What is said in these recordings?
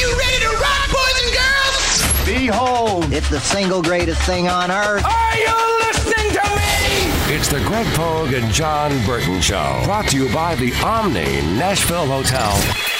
you ready to rock, boys and girls? Behold, it's the single greatest thing on earth. Are you listening to me? It's the Greg Pogue and Jon Burton Show. Brought to you by the Omni Nashville Hotel.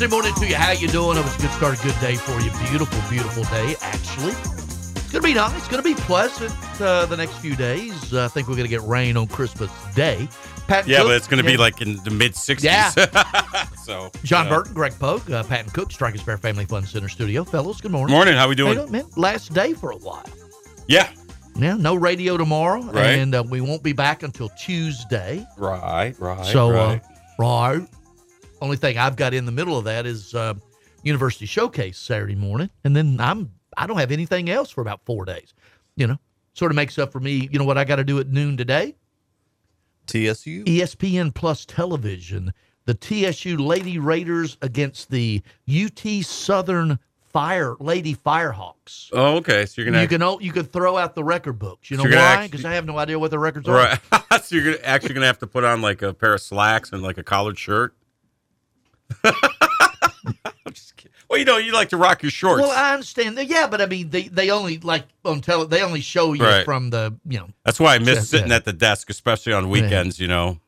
Thursday morning to you. How you doing? It was a good start, a good day for you. Beautiful, beautiful day, actually. It's going to be nice. It's going to be pleasant uh, the next few days. Uh, I think we're going to get rain on Christmas Day. Pat Yeah, Cook, but it's going to be like in the mid 60s. Yeah. so, Jon know. Burton, Greg Pogue, uh, Pat and Cook, Strike and Spare Family Fun Center Studio. Fellows, good morning. Morning. How we doing? man? Last day for a while. Yeah. Yeah, no radio tomorrow. Right. And uh, we won't be back until Tuesday. Right, right. So, right. uh, right. Only thing I've got in the middle of that is uh, University Showcase Saturday morning, and then I'm I don't have anything else for about four days. You know, sort of makes up for me. You know what I got to do at noon today? TSU. ESPN Plus Television, the TSU Lady Raiders against the UT Southern Fire Lady Firehawks. oh, okay. So you're going to You can o- you could throw out the record books. You know So you're why? actually- Because I have no idea what the records are. Right. so you're gonna, actually going to have to put on like a pair of slacks and like a collared shirt. I'm just kidding. Well, you know, you like to rock your shorts. Well, I understand. that. Yeah, but I mean, they, they only like on tele. They only show you Right. from the you know. That's why I miss Yeah, sitting yeah. at the desk, especially on weekends, you know.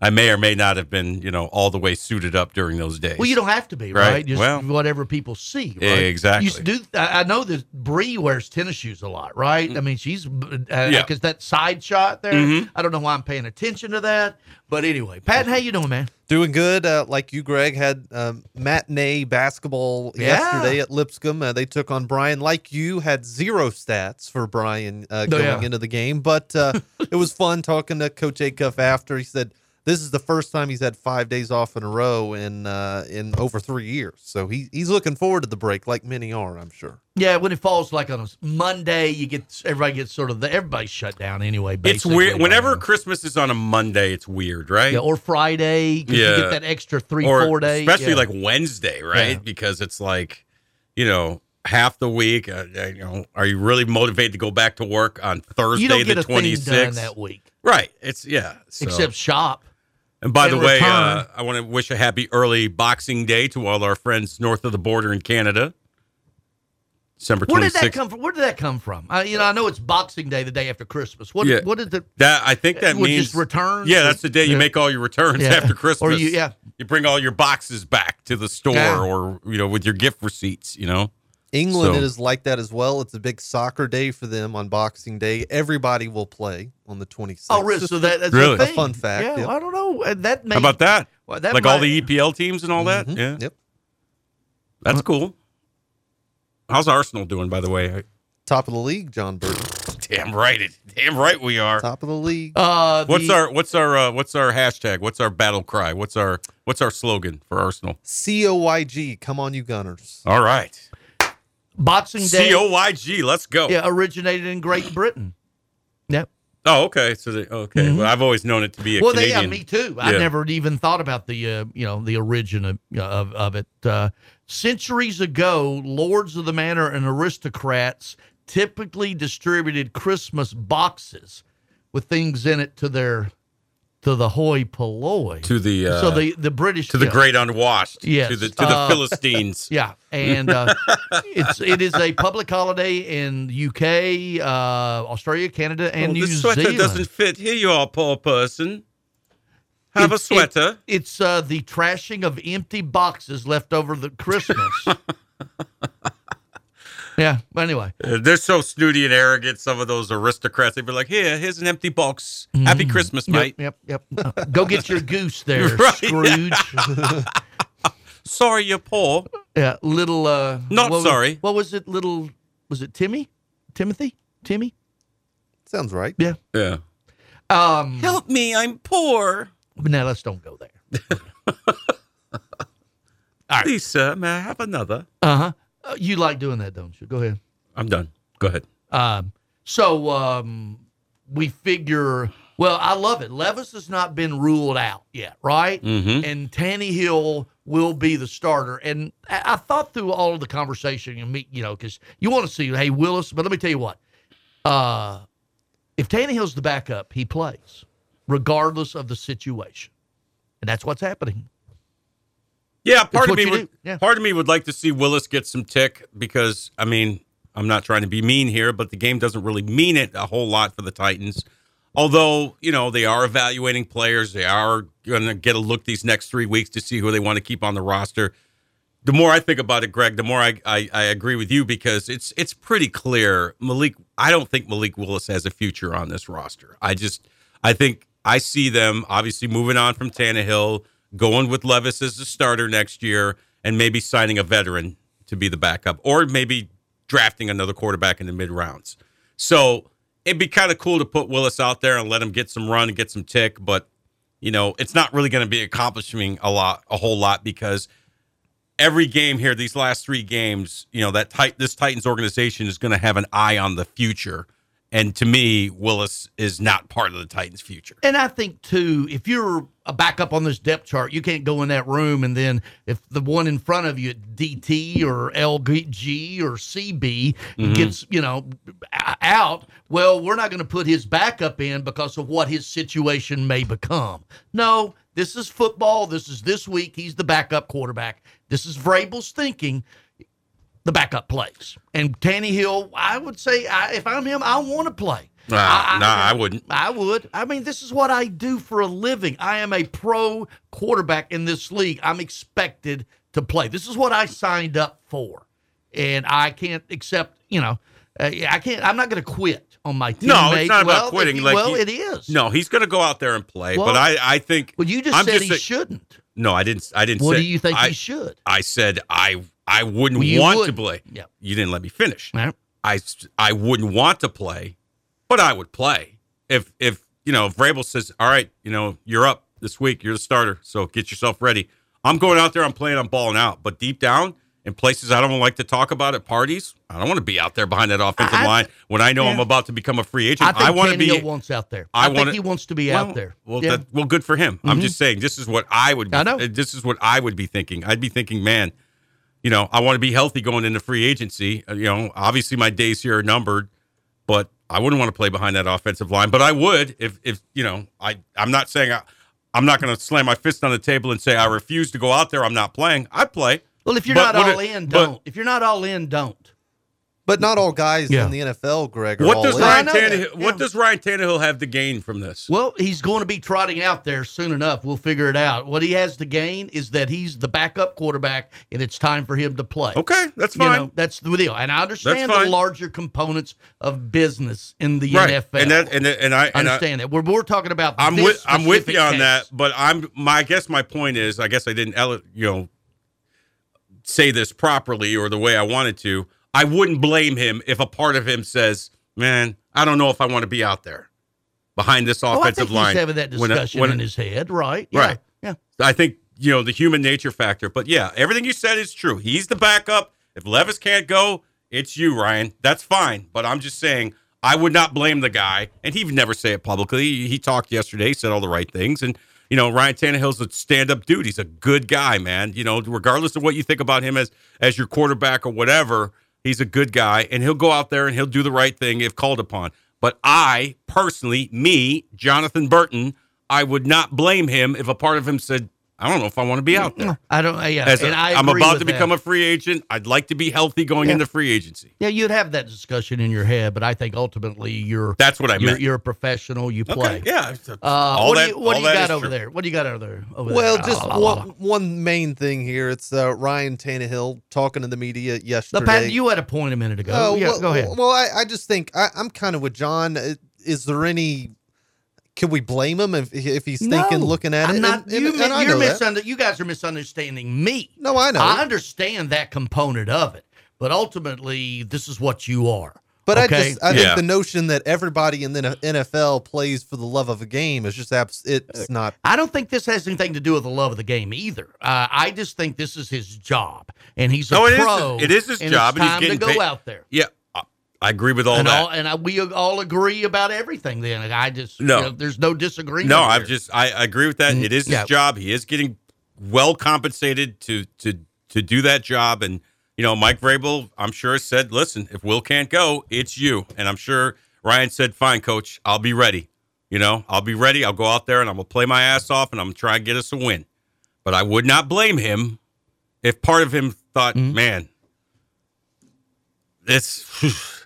I may or may not have been, you know, all the way suited up during those days. Well, you don't have to be right. Right. Just Well- whatever people see. Right? Exactly. You do. I I know that Bree wears tennis shoes a lot, right? I mean, she's because uh, Yeah. 'cause that side shot there. Mhm. I don't know why I'm paying attention to that, but anyway, Pat, how you doing, man? Doing good. Uh, like you, Greg, had um, matinee basketball Yeah. yesterday at Lipscomb. Uh, they took on Bryan. Like you, had zero stats for Bryan uh, Oh, going yeah. into the game, but uh, it was fun talking to Coach Acuff after. He said this is the first time he's had five days off in a row in uh, in over three years. So he, he's looking forward to the break, like many are, I'm sure. Yeah, when it falls like on a Monday, you get everybody gets sort of the, everybody's shut down anyway. It's weird. Whenever now. Christmas is on a Monday, it's weird, right? yeah, or Friday, 'cause you Yeah. get that extra three or four days, especially yeah. like Wednesday, right? Yeah. Because it's like, you know, half the week. Uh, uh, you know, are you really motivated to go back to work on Thursday, you don't get the a thing twenty done sixth? that week, Right. It's yeah. so- except shop. And by the way, uh, I want to wish a happy early Boxing Day to all our friends north of the border in Canada. December Where did that come from? Where did that come from? I, you know, I know it's Boxing Day, the day after Christmas. What? Yeah. What did the? That I think that means just returns Yeah, that's the day you make all your returns Yeah. after Christmas. Or you- yeah. you bring all your boxes back to the store, Yeah. or you know, with your gift receipts. You know, England So- is like that as well. It's a big soccer day for them on Boxing Day. Everybody will play on the 26th. Oh, really? So that, that's Really? a, A thing. fun fact, Yeah, yep. I don't know. Uh, That may, how about that? Well, that like all the EPL teams and all that. Mhm. Yeah, Yep. that's cool. How's Arsenal doing, by the way? Top of the league, Jon Burton. Damn right it. Damn right we are. Top of the league. Uh, What's our what's our uh, what's our hashtag? What's our battle cry? What's our what's our slogan for Arsenal? C O Y G. Come on, you Gunners. All right, Boxing Day? C O Y G. Let's go. Yeah, originated in Great Britain. Yep. Oh, okay. So they, okay. Well, I've always known it to be a Mm-hmm. Well, they, Canadian. yeah, me too. I never even thought about the uh, you know the origin of of, of it. Uh, centuries ago, lords of the manor and aristocrats typically distributed Christmas boxes with things in it to their to the hoi polloi. to the uh, so the the British to the great unwashed. Yes. To the to the Uh, Philistines. Yeah, and uh, it's it is a public holiday in UK, uh, Australia, Canada, and oh, New the sweater Zealand. doesn't fit. Here you are, poor person. Have a sweater. It, it's uh, the trashing of empty boxes left over the Christmas. yeah. But anyway, Uh, They're so snooty and arrogant. Some of those aristocrats, they'd be like, "Here, here's an empty box. Happy Christmas, mate." Mm-hmm. yep, yep, yep. Uh, go get your goose there, Right, yeah. Scrooge. Sorry, you're poor. yeah, little. Uh, Not what was- sorry. what was it? Little. Was it Timmy? Timothy? Timmy? Sounds right. Yeah. Yeah. Um. Help me, I'm poor. But now let's don't go there. All right. Lisa, may I have another? Uh-huh. Uh, you like doing that, don't you? Go ahead. I'm done. Go ahead. Um, so um, we figure. Well, I love it. Levis has not been ruled out yet, right? Mhm. And Tannehill will be the starter. And I, I thought through all of the conversation and me, you know, because you want to see, hey, Willis. But let me tell you what. Uh, if Tannehill's the backup, he plays, regardless of the situation, and that's what's happening. Yeah, part of me would. Yeah. part of me would like to see Willis get some tick because I mean I'm not trying to be mean here, but the game doesn't really mean it a whole lot for the Titans. Although you know they are evaluating players, they are going to get a look these next three weeks to see who they want to keep on the roster. The more I think about it, Greg, the more I, I, I agree with you because it's it's pretty clear Malik. I don't think Malik Willis has a future on this roster. I just I think I see them obviously moving on from Tannehill, going with Levis as the starter next year, and maybe signing a veteran to be the backup, or maybe drafting another quarterback in the mid rounds. So it'd be kind of cool to put Willis out there and let him get some run and get some tick, but you know it's not really going to be accomplishing a lot, a whole lot because every game here, these last three games, you know that tit- this Titans organization is going to have an eye on the future. And to me, Willis is not part of the Titans' future. And I think too, if you're a backup on this depth chart, you can't go in that room and then if the one in front of you, DT or LG or CB, mm-hmm. gets you know out, well, we're not going to put his backup in because of what his situation may become. No, this is football. This is this week. He's the backup quarterback. This is Vrabel's thinking the backup plays. And Tannehill, I would say, I, if I'm him, I want to play. Nah, I- nah, I wouldn't. I would. I mean, this is what I do for a living. I am a pro quarterback in this league. I'm expected to play. This is what I signed up for. And I can't accept, you know, uh, I can't, I'm not going to quit on my team. No, it's not about quitting. if- like well, he- it is. No, he's going to go out there and play. Well- but I, I think. Well, you just I'm said he say- shouldn't. No, I didn't. I didn't. What say, do you think I, he should? I said I, I wouldn't Well, want to wouldn't. play. Yeah. You didn't let me finish. Right. I, I wouldn't want to play, but I would play if, if you know, if Vrabel says, "All right, you know, you're up this week. You're the starter, so get yourself ready." I'm going out there. I'm playing. I'm balling out. But deep down, in places I don't like to talk about at parties, I don't want to be out there behind that offensive I- line when I know yeah. I'm about to become a free agent. I think want to be. Wants out there. I I, think wanna- he wants to be well, out there. Well, Yeah. that, well, good for him. I'm just saying this is what I would. Be, I know. uh, This is what I would be thinking. I'd be thinking, man, you know, I want to be healthy going into free agency. Uh, You know, obviously my days here are numbered, but I wouldn't want to play behind that offensive line. But I would if, if you know, I I'm not saying I, I'm not going to slam my fist on the table and say I refuse to go out there. I'm not playing. I'd play. well, if you're but not all it- in, don't. If you're not all in, don't. But not all guys Yeah. in the NFL, Greg, What does Ryan know that, Tannehill? What yeah. does Ryan Tannehill have to gain from this? Well, he's going to be trotting out there soon enough. We'll figure it out. What he has to gain is that he's the backup quarterback, and it's time for him to play. Okay, that's You fine. know, that's the deal. And I understand the larger components of business in the right, NFL. and that and and I I and I, understand that. We're, we're talking about I'm this with I'm with you on case. that, but I'm my I guess my point is I guess I didn't you know say this properly or the way I wanted to. I wouldn't blame him if a part of him says, "Man, I don't know if I want to be out there behind this Oh, offensive think line." he's having that When- discussion when- in his head, right? Yeah, Right. Yeah. I think you know the human nature factor, but yeah, everything you said is true. He's the backup. If Levis can't go, it's you, Ryan. That's fine. But I'm just saying, I would not blame the guy, and he'd never say it publicly. He, he talked yesterday, said all the right things, and you know Ryan Tannehill's a stand-up dude. He's a good guy, man. You know, regardless of what you think about him as as your quarterback or whatever, he's a good guy, and he'll go out there and he'll do the right thing if called upon. But I personally, me, Jonathan Burton, I would not blame him if a part of him said, "I don't know if I want to be out there." I don't. Yeah, As and a- I I'm about with to become that. a free agent. I'd like to be healthy going Yeah. into free agency. Yeah, you'd have that discussion in your head, but I think ultimately you're That's what I you're, meant. you're a professional. You play. Okay, yeah. Uh, All what that- do you, what do you got over true. there? What do you got over there? Over Well, there? just la. one, one main thing here. It's uh, Ryan Tannehill talking to the media yesterday. Pat, you had a point a minute ago. Oh, yeah, well, go ahead. Well, I, I just think I, I'm kind of with Jon. Uh, Is there any? Can we blame him if if he's thinking, No, looking at I'm it? Not, And- and- you, and I you're know that. misunder- you guys are misunderstanding me. No, I know. I understand that component of it, but ultimately, this is what you are. But I just I Yeah. think the notion that everybody in the NFL plays for the love of a game is just abs- it's not. I don't think this has anything to do with the love of the game either. Uh, I just think this is his job, and he's a No, it is- pro. it is his and job, It's and he's time getting to go paid- out there. Yeah, I- agree with all and that. all, and I, we all agree about everything. Then I just No. you know, there's no disagreement. No. I've just I, I agree with that. Mm, it is his Yeah. job. He is getting well compensated to to to do that job. And you know, Mike Vrabel, I'm sure said, "Listen, if Will can't go, it's you." And I'm sure Ryan said, "Fine, coach, I'll be ready." You know, I'll be ready. I'll go out there and I'm gonna play my ass off and I'm gonna try and get us a win. But I would not blame him if part of him thought, mm. "Man, it's."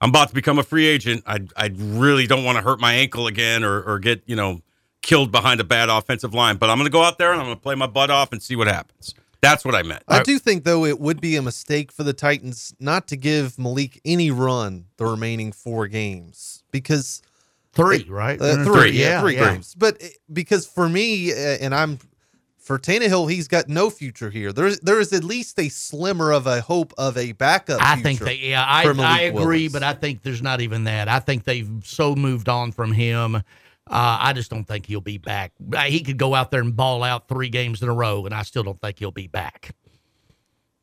I'm about to become a free agent. I I really don't want to hurt my ankle again or or get you know killed behind a bad offensive line. But I'm going to go out there and I'm going to play my butt off and see what happens. That's what I meant. I do think though it would be a mistake for the Titans not to give Malik any run the remaining four games because three, right? uh, Mm, three, yeah, three yeah. games. But it- because for me, uh, and I'm for Tannehill, he's got no future here. There's there is at least a slimmer of a hope of a backup. I think they, yeah, I, I agree, Willis. but I think there's not even that. I think they've so moved on from him. Uh, I just don't think he'll be back. Uh, He could go out there and ball out three games in a row, and I still don't think he'll be back.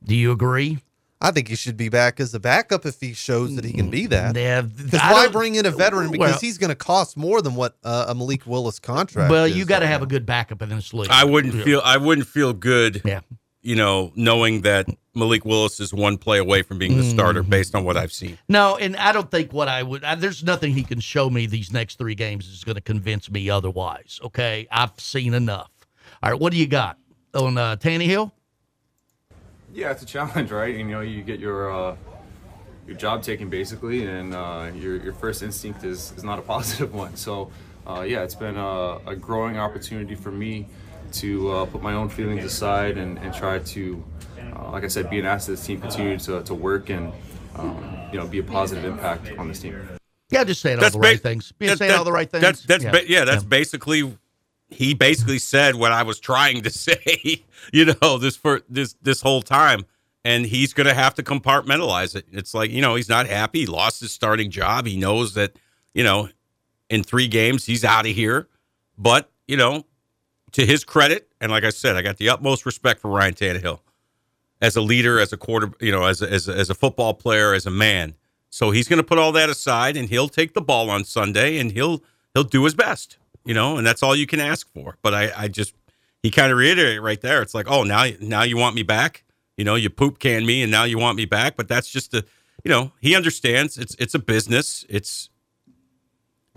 Do you agree? I think he should be back as a backup if he shows that he can be that. Yeah, Because I why bring in a veteran? Because well- he's going to cost more than what uh, a Malik Willis contract. Well, you got to have now. a good backup in this league. I wouldn't Yeah. feel I wouldn't feel good. Yeah. You know, knowing that Malik Willis is one play away from being the starter Mm-hmm. based on what I've seen. No, and I don't think what I would. I, there's nothing he can show me these next three games is going to convince me otherwise. Okay, I've seen enough. All right, what do you got on uh, Tannehill? Yeah, it's a challenge, right? You know, you get your uh, your job taken basically, and uh, your your first instinct is is not a positive one. So, uh, yeah, it's been a, a growing opportunity for me to uh, put my own feelings aside and, and try to, uh, like I said, be an asset to this team, continue to, to work and um, you know be a positive impact on this team. Yeah, just saying all That's the right things. Being that- saying that- all the right things. That's that's yeah. ba- yeah, that's basically he basically said what I was trying to say, you know, this for this this whole time. And he's gonna have to compartmentalize it. It's like, you know, he's not happy. He lost his starting job. He knows that, you know, in three games he's out of here. But, you know, to his credit, and like I said, I got the utmost respect for Ryan Tannehill as a leader, as a quarter, you know, as a, as a, as a football player, as a man. So he's going to put all that aside, and he'll take the ball on Sunday, and he'll he'll do his best, you know, and that's all you can ask for. But I, I just he kind of reiterated right there. It's like, oh, now now you want me back, you know, you poop can me, and now you want me back. But that's just a, you know, he understands it's it's a business. It's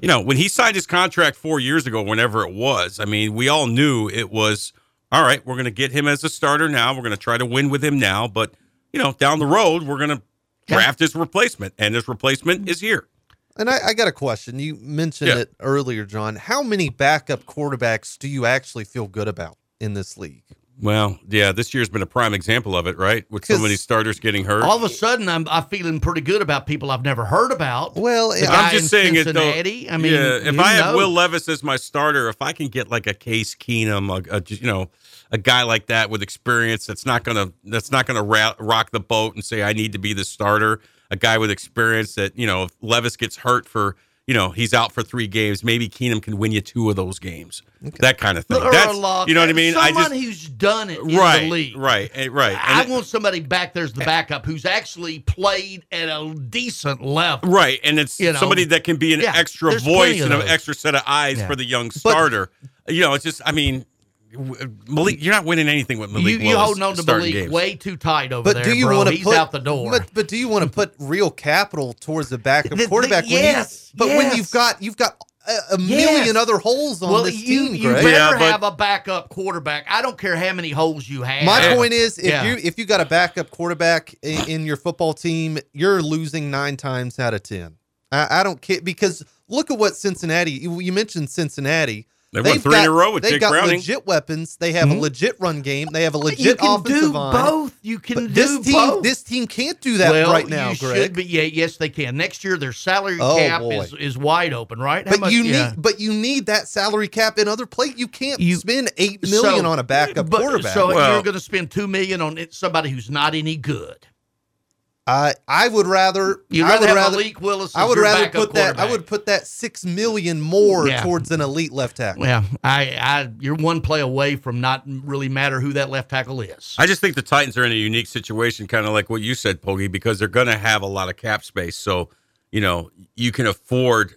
you know, when he signed his contract four years ago, whenever it was, I mean, we all knew it was all right. We're going to get him as a starter now. We're going to try to win with him now, but you know, down the road, we're going to draft his replacement, and his replacement is here. And I, I got a question. You mentioned Yeah. it earlier, Jon. How many backup quarterbacks do you actually feel good about in this league? Well, yeah, this year's been a prime example of it, right? With so many starters getting hurt. All of a sudden, I'm I'm feeling pretty good about people I've never heard about. Well, The I- guy I'm just in saying it though. Cincinnati. I mean, yeah, if who I have knows? Will Levis as my starter, if I can get like a Case Keenum, a, a you know, a guy like that with experience, that's not gonna that's not gonna ra- rock the boat and say I need to be the starter. A guy with experience that you know, if Levis gets hurt for you know he's out for three games, maybe Keenum can win you two of those games. That kind of thing. Or That's lock- you know what I mean. I Someone just who's done it in right, the league. right, eh, right. I it- want somebody back there's the backup who's actually played at a decent level. Right, and it's You know, somebody that can be an yeah, extra voice and an extra set of eyes Yeah. for the young starter. you know, it's just, I mean, Malik, you're not winning anything with Malik You, you holding on to starting Malik games. way too tight over but there, do you bro. want to He's put out the door. But, but do you want to put real capital towards the backup The- the- quarterback? when you- yes, but when you've got you've got a, a Yes. million other holes on well, this you, team, you Greg. better Yeah, but- have a backup quarterback. I don't care how many holes you have. My Yeah. point is, if Yeah. you if you got a backup quarterback in, in your football team, you're losing nine times out of ten. I, I don't care because look at what Cincinnati. You, you mentioned Cincinnati. They won They've three in got- a row with Jake Browning. They've Jake got Browning. legit weapons. They have a hmm? legit run game. They have a legit you legit can offensive do line. both. You can But do this team, both. this team can't do that well, right now, you Greg. should be. Yeah, yes, they can. Next year, their salary Oh, cap boy. is, is wide open, right? How But much- you yeah. need, but you need that salary cap in other places. You can't You- spend eight million So- on a backup but- quarterback. So Well- you're going to spend two million on somebody who's not any good. I I would rather You'd I rather would have rather Malik Willis I as would your rather backup put that I would put that six million more Yeah. towards an elite left tackle. Yeah, I, I, you're one play away from not really matter who that left tackle is. I just think the Titans are in a unique situation, kind of like what you said, Pogi, because they're going to have a lot of cap space. So, you know, you can afford,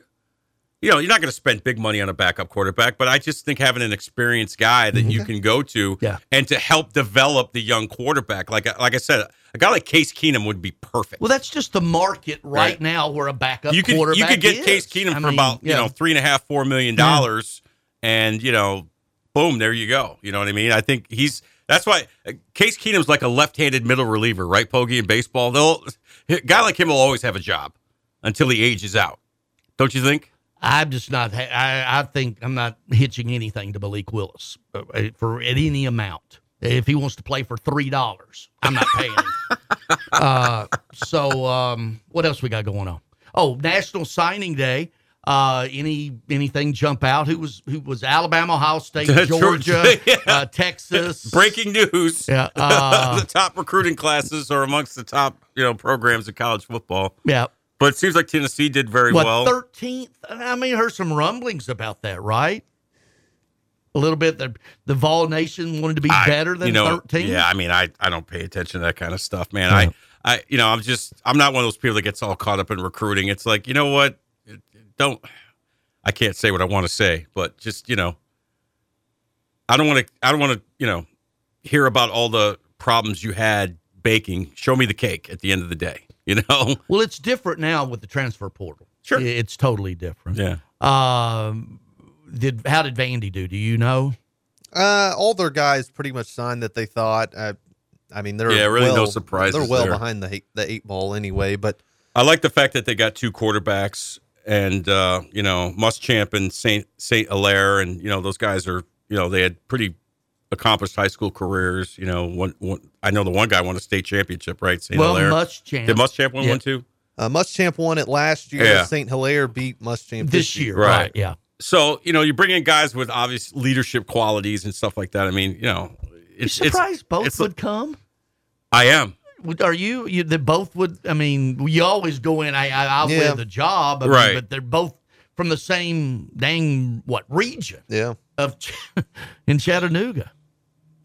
you know, you're not going to spend big money on a backup quarterback, but I just think having an experienced guy that you can go to Yeah. and to help develop the young quarterback, like like I said, a guy like Case Keenum would be perfect. Well, that's just the market right, Right. now where a backup quarterback you could you quarterback could get is. Case Keenum I for mean, about you know three and a half four million dollars, and you know, boom, there you go. You know what I mean? I think he's that's why uh, Case Keenum's like a left-handed middle reliever, right? Pogey in baseball, they'll a guy like him will always have a job until he ages out. Don't you think? I'm just not. I, I think I'm not hitching anything to Malik Willis uh, for at any amount. If he wants to play for three dollars, I'm not paying him. uh, so, um, what else we got going on? Oh, National Signing Day. Uh, any anything jump out? Who was who was Alabama, Ohio State, Georgia, Georgia, yeah. uh, Texas? Breaking news: Yeah, uh, the top recruiting classes are amongst the top you know programs in college football. Yeah. But it seems like Tennessee did very What well. thirteenth? I mean, heard some rumblings about that, right? A little bit. The the Vol Nation wanted to be I- better than you know, thirteen. Yeah, I mean, I I don't pay attention to that kind of stuff, man. I I you know, I'm just I'm not one of those people that gets all caught up in recruiting. It's like you know what, don't I can't say what I want to say, but just you know, I don't want to I don't want to you know hear about all the problems you had baking. Show me the cake at the end of the day. You know. Well, it's different now with the transfer portal. Sure. it's totally different. Yeah. Um, did how did Vandy do? Do you know? Uh, all their guys pretty much signed that they thought. Uh, I mean, they're Yeah, really no well, surprises They're well there. behind the eight, the eight ball anyway. But I like the fact that they got two quarterbacks and uh, you know Muschamp and Saint Saint Hilaire, and you know those guys are you know they had pretty accomplished high school careers. You know, one, one I know the one guy won a state championship, right? Saint well, Hilaire. Muschamp Did Muschamp win Yeah. one too? uh, Muschamp won it last year. Yeah. Saint Hilaire beat Muschamp this year, Right. right? Yeah. So you know you bring in guys with obvious leadership qualities and stuff like that. I mean, you know, You it's surprised it's, both it's would come? I am. Are you? You that both would? I mean, you always go in. I, I I'll Yeah. win the job, I mean, Right. but they're both from the same dang what region Yeah. of Ch- in Chattanooga.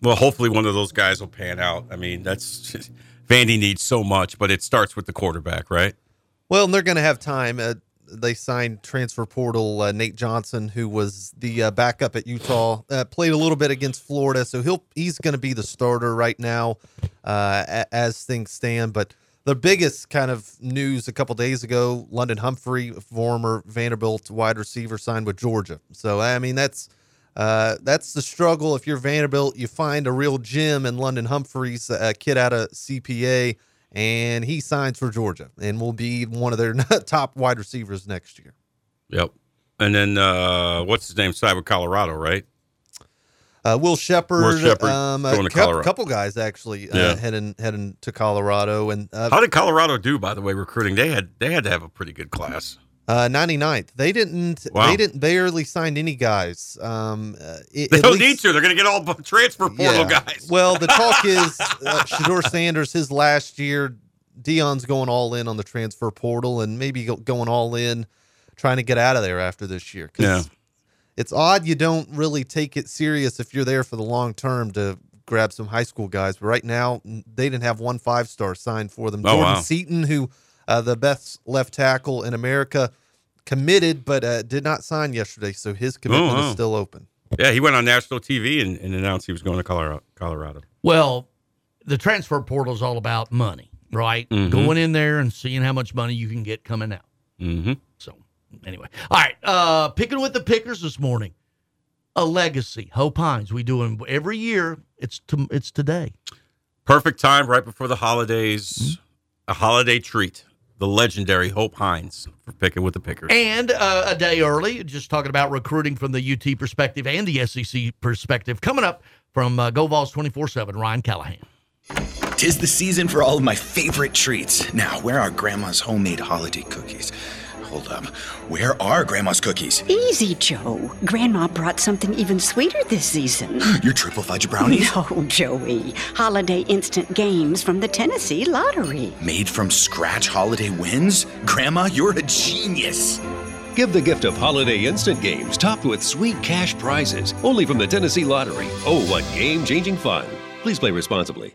Well, hopefully one of those guys will pan out. I mean, that's Vandy needs so much, but it starts with the quarterback, right? Well, and they're going to have time. Uh, they signed transfer portal uh, Nate Johnson, who was the uh, backup at Utah, uh, played a little bit against Florida, so he'll he's going to be the starter right now uh, as things stand. But the biggest kind of news a couple days ago: London Humphrey, former Vanderbilt wide receiver, signed with Georgia. So I mean that's. Uh, that's the struggle. If you're Vanderbilt, you find a real gem in London Humphreys, a kid out of CPA, and he signs for Georgia and will be one of their top wide receivers next year. Yep. And then uh, what's his name? With Colorado, right? Uh, Will Sheppard, Will Sheppard um, a going to cou- Colorado. couple guys actually uh, Yeah. heading heading to Colorado, and uh, How did Colorado do, by the way, recruiting? They had they had to have a pretty good class. Uh, 99th. They didn't. Wow. They didn't barely signed any guys. Um, uh, it- They don't least- need to. They're going to get all the transfer portal Yeah. guys. Well, the talk is uh, Shedeur Sanders, his last year, Deion's going all in on the transfer portal and maybe go, going all in trying to get out of there after this year. 'Cause Yeah. It's odd you don't really take it serious if you're there for the long term to grab some high school guys. But right now, they didn't have one five star signed for them. Oh, Jordan wow. Seaton, who uh, the best left tackle in America, committed but uh, did not sign yesterday. So his commitment wow. is still open. Yeah, he went on national TV and, and announced he was going to Colorado. Colorado. Well, the transfer portal is all about money, right? Mhm. Going in there and seeing how much money you can get coming out. Mm-hmm. So, anyway, all right. Uh, picking with the pickers this morning. A legacy, Hope Hines. We do them every year. It's to, it's today. Perfect time right before the holidays. Mm-hmm. A holiday treat. The legendary Hope Hines for picking with the Pickers. And uh, a day early, just talking about recruiting from the UT perspective and the SEC perspective. Coming up from uh, Go Vols 24 7, Ryan Callahan. Tis the season for all of my favorite treats. Now, where are Grandma's homemade holiday cookies? Hold up. Where are Grandma's cookies? Easy, Joe. Grandma brought something even sweeter this season. Your triple fudge brownies? No, Joey. Holiday instant games from the Tennessee Lottery. Made from scratch holiday wins? Grandma, you're a genius. Give the gift of holiday instant games topped with sweet cash prizes only from the Tennessee Lottery. Oh, what game changing fun! Please play responsibly.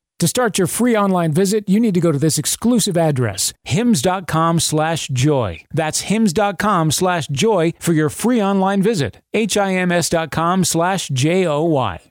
To start your free online visit, you need to go to this exclusive address, hims.com slash joy. That's hims.com slash joy for your free online visit. H-I-M-S.com slash J-O-Y.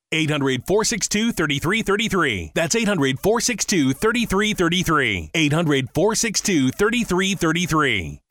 800 462 3333. That's 800 462 3333. 800 462 3333.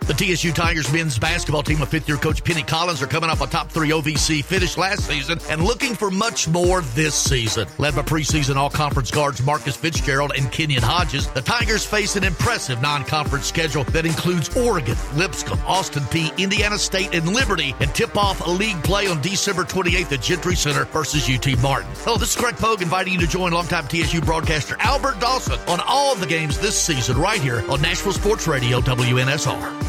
The TSU Tigers men's basketball team with fifth year coach Penny Collins are coming off a top three OVC finish last season and looking for much more this season. Led by preseason all conference guards Marcus Fitzgerald and Kenyon Hodges, the Tigers face an impressive non conference schedule that includes Oregon, Lipscomb, Austin Peay, Indiana State, and Liberty, and tip off a league play on December 28th at Gentry Center versus UT Martin. Hello, this is Greg Pogue inviting you to join longtime TSU broadcaster Albert Dawson on all of the games this season right here on Nashville Sports Radio WNSR.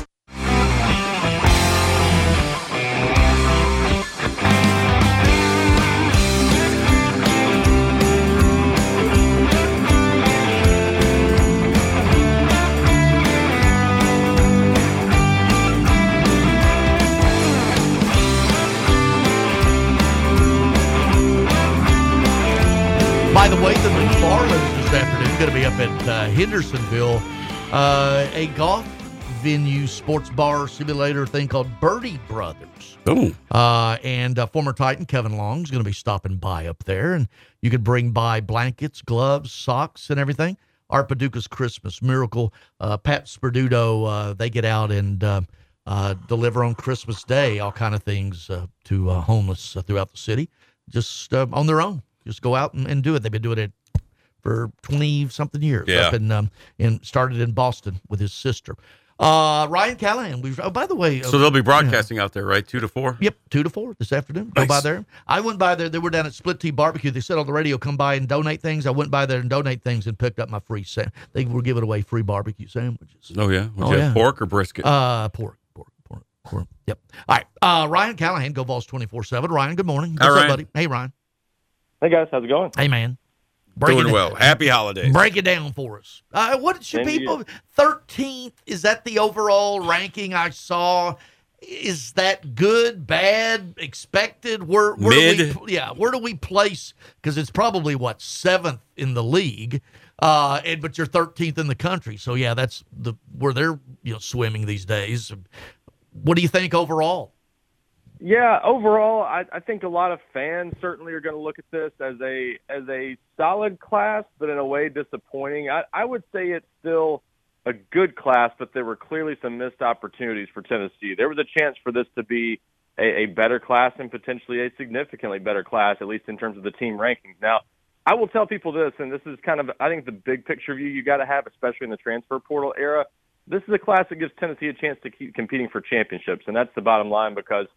Going to be up at uh, Hendersonville, uh, a golf venue, sports bar simulator thing called Birdie Brothers. Oh. Uh, and uh, former Titan Kevin Long is going to be stopping by up there, and you could bring by blankets, gloves, socks, and everything. Art Paducah's Christmas Miracle, uh, Pat Sperduto, uh, they get out and uh, uh, deliver on Christmas Day all kind of things uh, to uh, homeless uh, throughout the city, just uh, on their own. Just go out and, and do it. They've been doing it for twenty something years. Yeah. Up in, um, in started in Boston with his sister. Uh, Ryan Callahan. We oh by the way, So they'll be broadcasting out there, right? Two to four? Yep, two to four this afternoon. Go by there. I went by there. They were down at Split Tea Barbecue. They said on the radio, "Come by and donate things." I went by there and donate things and picked up my free. Sa- they were giving away free barbecue sandwiches. Oh, yeah. Would Oh, you yeah. have pork or brisket? Uh, pork, pork, pork, pork. Yep. All right. Uh, Ryan Callahan, Go Vols twenty four seven. Ryan, good morning. What's Hi, up, buddy? Hey, Ryan. Hey guys, how's it going? Hey, man. Break Doing it- well. Happy holidays. Break it down for us. Uh, what should Same people? Thirteenth is that the overall ranking I saw? is that good, bad, expected? Where, where Mid. Do we, yeah, where do we place? Because it's probably what seventh in the league, uh, and but you're 13th in the country. So yeah, that's the where they're you know swimming these days. What do you think overall? Yeah, overall, I, I think a lot of fans certainly are going to look at this as a as a solid class, but in a way disappointing. I, I would say it's still a good class, but there were clearly some missed opportunities for Tennessee. There was a chance for this to be a, a better class and potentially a significantly better class, at least in terms of the team rankings. Now, I will tell people this, and this is kind of I think the big picture view you got to have, especially in the transfer portal era. This is a class that gives Tennessee a chance to keep competing for championships, and that's the bottom line because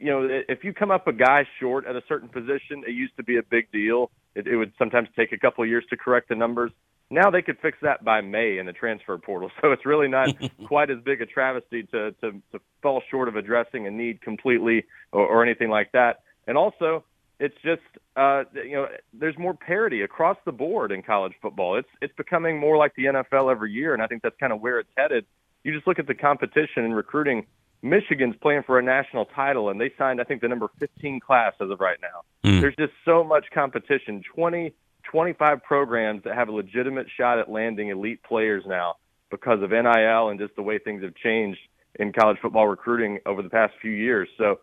you know, if you come up a guy short at a certain position, it used to be a big deal. It, it would sometimes take a couple of years to correct the numbers. Now they could fix that by May in the transfer portal, so it's really not quite as big a travesty to, to to fall short of addressing a need completely or, or anything like that. And also, it's just uh, you know, there's more parity across the board in college football. It's it's becoming more like the NFL every year, and I think that's kind of where it's headed. You just look at the competition and recruiting Michigan's playing for a national title, and they signed, I think, the number 15 class as of right now. Mm. There's just so much competition. 20, 25 programs that have a legitimate shot at landing elite players now because of NIL and just the way things have changed in college football recruiting over the past few years. So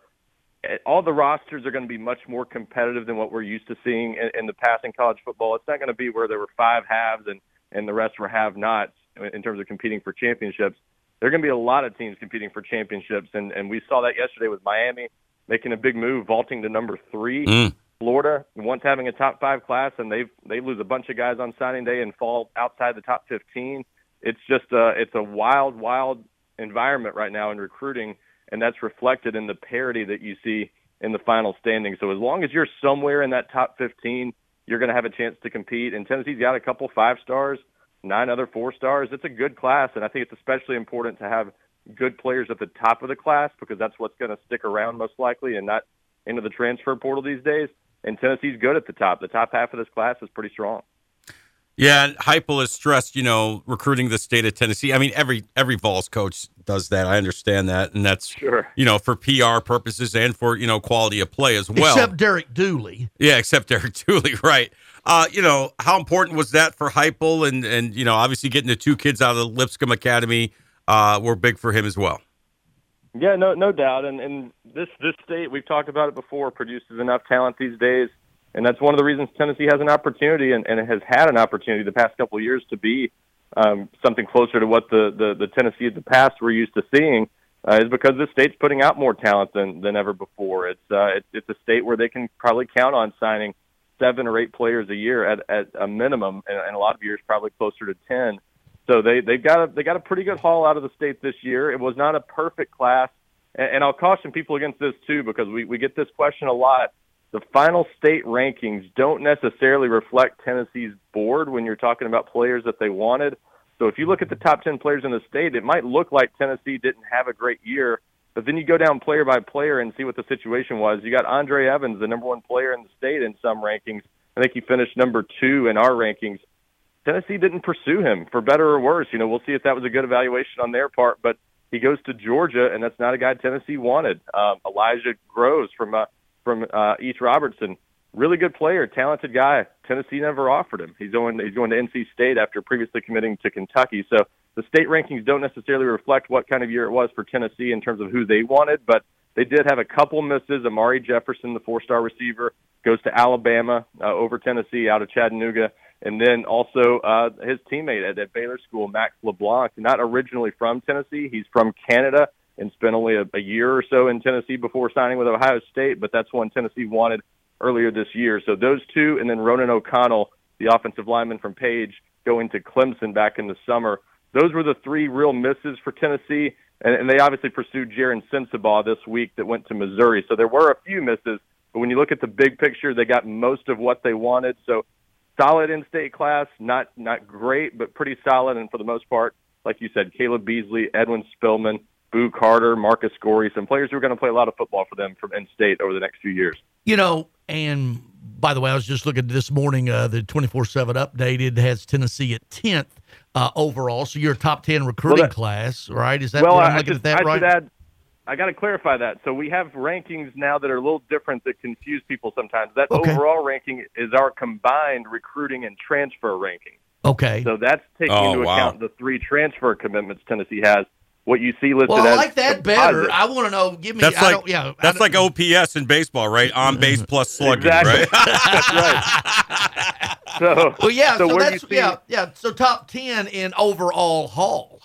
eh, all the rosters are going to be much more competitive than what we're used to seeing in, in the past in college football. It's not going to be where there were five halves and, and the rest were have-nots in terms of competing for championships there are going to be a lot of teams competing for championships, and and we saw that yesterday with Miami making a big move, vaulting to number three. Mm. Florida once having a top five class, and they they lose a bunch of guys on signing day and fall outside the top fifteen. It's just a it's a wild, wild environment right now in recruiting, and that's reflected in the parity that you see in the final standings. So as long as you're somewhere in that top fifteen, you're going to have a chance to compete. And Tennessee's got a couple five stars nine other four stars. It's a good class, and I think it's especially important to have good players at the top of the class because that's what's going to stick around most likely and not into the transfer portal these days. And Tennessee's good at the top. The top half of this class is pretty strong. Yeah, Heupel has stressed, you know, recruiting the state of Tennessee. I mean, every every Vols coach does that. I understand that, and that's sure. you know for PR purposes and for you know quality of play as well. Except Derek Dooley. Yeah, except Derek Dooley, right? Uh, you know, how important was that for Heupel? And and you know, obviously getting the two kids out of the Lipscomb Academy uh, were big for him as well. Yeah, no, no doubt. And and this this state, we've talked about it before, produces enough talent these days and that's one of the reasons Tennessee has an opportunity and, and has had an opportunity the past couple of years to be um, something closer to what the, the, the Tennessee of the past we're used to seeing. Uh, is because this state's putting out more talent than than ever before. It's uh, it's, it's a state where they can probably count on signing seven or eight players a year at, at a minimum, and, and a lot of years probably closer to ten. So they they've got a they got a pretty good haul out of the state this year. It was not a perfect class, and, and I'll caution people against this too because we we get this question a lot the final state rankings don't necessarily reflect Tennessee's board when you're talking about players that they wanted. So if you look at the top 10 players in the state, it might look like Tennessee didn't have a great year, but then you go down player by player and see what the situation was. You got Andre Evans, the number one player in the state in some rankings. I think he finished number two in our rankings. Tennessee didn't pursue him for better or worse. You know, we'll see if that was a good evaluation on their part, but he goes to Georgia, and that's not a guy Tennessee wanted. Um, Elijah Groves from uh, from uh, East Robertson. Really good player, talented guy. Tennessee never offered him. He's going he's going to NC State after previously committing to Kentucky. So the state rankings don't necessarily reflect what kind of year it was for Tennessee in terms of who they wanted, but they did have a couple misses. Amari Jefferson, the four-star receiver, goes to Alabama uh, over Tennessee out of Chattanooga, and then also uh, his teammate at, at Baylor School, Max LeBlanc, not originally from Tennessee. He's from Canada and spent only a, a year or so in Tennessee before signing with Ohio State, but that's one Tennessee wanted earlier this year. So those two, and then Ronan O'Connell, the offensive lineman from Page, going to Clemson back in the summer. Those were the three real misses for Tennessee, and, and they obviously pursued Jaren Sensabaugh this week that went to Missouri. So there were a few misses, but when you look at the big picture, they got most of what they wanted. So solid in-state class, not not great, but pretty solid, and for the most part, like you said, Caleb Beasley, Edwin Spillman, Boo Carter, Marcus Goree, some players who are going to play a lot of football for them from in state over the next few years. You know, and by the way, I was just looking this morning. Uh, the twenty four seven updated has Tennessee at tenth uh, overall. So you're a top ten recruiting Well, that- class, right? Is that well, what I'm I looking should, at that I right? add, I got to clarify that. So we have rankings now that are a little different that confuse people sometimes. That Okay. overall ranking is our combined recruiting and transfer ranking. Okay. So that's taking Oh, into wow. account the three transfer commitments Tennessee has. What you see listed Well, I as like that better. deposit. I want to know. Give me. That's I like don't, yeah. that's like OPS in baseball, right? On base plus slugging, Exactly. right? that's right. So, Well, yeah. So, where that's you see, yeah, yeah. So top ten in overall haul.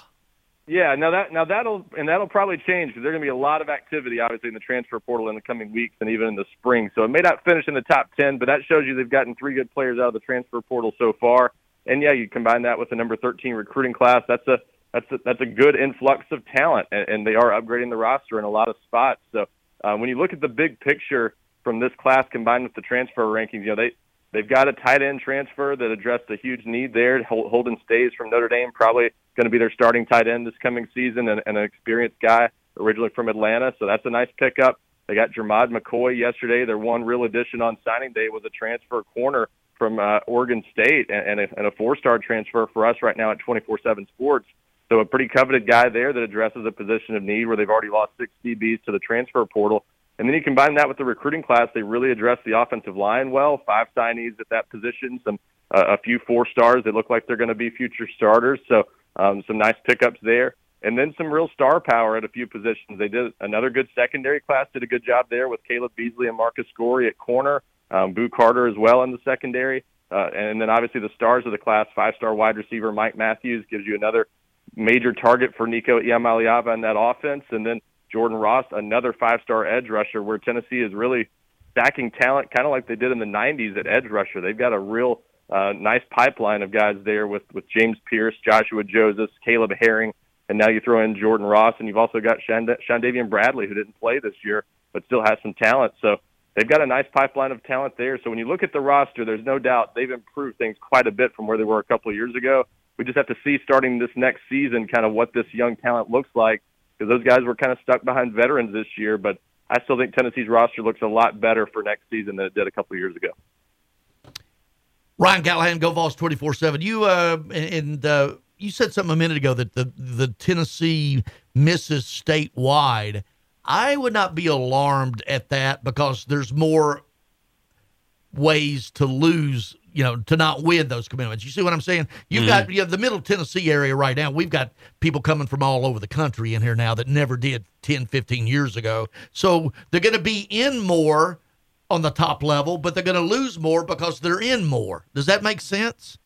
Yeah, now that now that'll and that'll probably change because there's going to be a lot of activity, obviously, in the transfer portal in the coming weeks and even in the spring. So it may not finish in the top ten, but that shows you they've gotten three good players out of the transfer portal so far. And yeah, you combine that with the number 13 recruiting class. That's a that's a, that's a good influx of talent, and, and they are upgrading the roster in a lot of spots. So uh, when you look at the big picture from this class combined with the transfer rankings, you know they They've got a tight end transfer that addressed a huge need there. Hol- Holden Staes from Notre Dame, probably going to be their starting tight end this coming season, and, and an experienced guy originally from Atlanta. So that's a nice pickup. They got Jermod McCoy yesterday. Their one real addition on signing day was a transfer corner from uh, Oregon State and, and, a, a four-star transfer for us right now at 24/7 Sports. So a pretty coveted guy there that addresses a position of need where they've already lost six DBs to the transfer portal. And then you combine that with the recruiting class, they really addressed the offensive line well. Five signees at that position, some uh, a few four stars that look like they're going to be future starters. So um, some nice pickups there, and then some real star power at a few positions. They did another good secondary class, did a good job there with Kaleb Beasley and Marcus Gorey at corner, um, Boo Carter as well in the secondary, uh, and then obviously the stars of the class, five-star wide receiver Mike Matthews gives you another major target for Nico Iamaleava in that offense, and then Jordan Ross, another five-star edge rusher, where Tennessee is really stacking talent, kind of like they did in the '90s at edge rusher. They've got a real uh, nice pipeline of guys there with with James Pearce, Joshua Joseph, Caleb Herring, and now you throw in Jordan Ross, and you've also got Shand- Chandavian Bradley, who didn't play this year but still has some talent. So they've got a nice pipeline of talent there. So when you look at the roster, there's no doubt they've improved things quite a bit from where they were a couple of years ago. We just have to see starting this next season kind of what this young talent looks like because those guys were kind of stuck behind veterans this year. But I still think Tennessee's roster looks a lot better for next season than it did a couple of years ago. Ryan Callahan, Go Vols twenty four seven. You uh, and uh, you said something a minute ago that the the Tennessee misses statewide. I would not be alarmed at that because there's more ways to lose, you know, to not win those commitments. You see what I'm saying? You've got mm-hmm. you know, the middle Tennessee area right now. We've got people coming from all over the country in here now that never did 10, 15 years ago. So they're going to be in more on the top level, but they're going to lose more because they're in more. Does that make sense?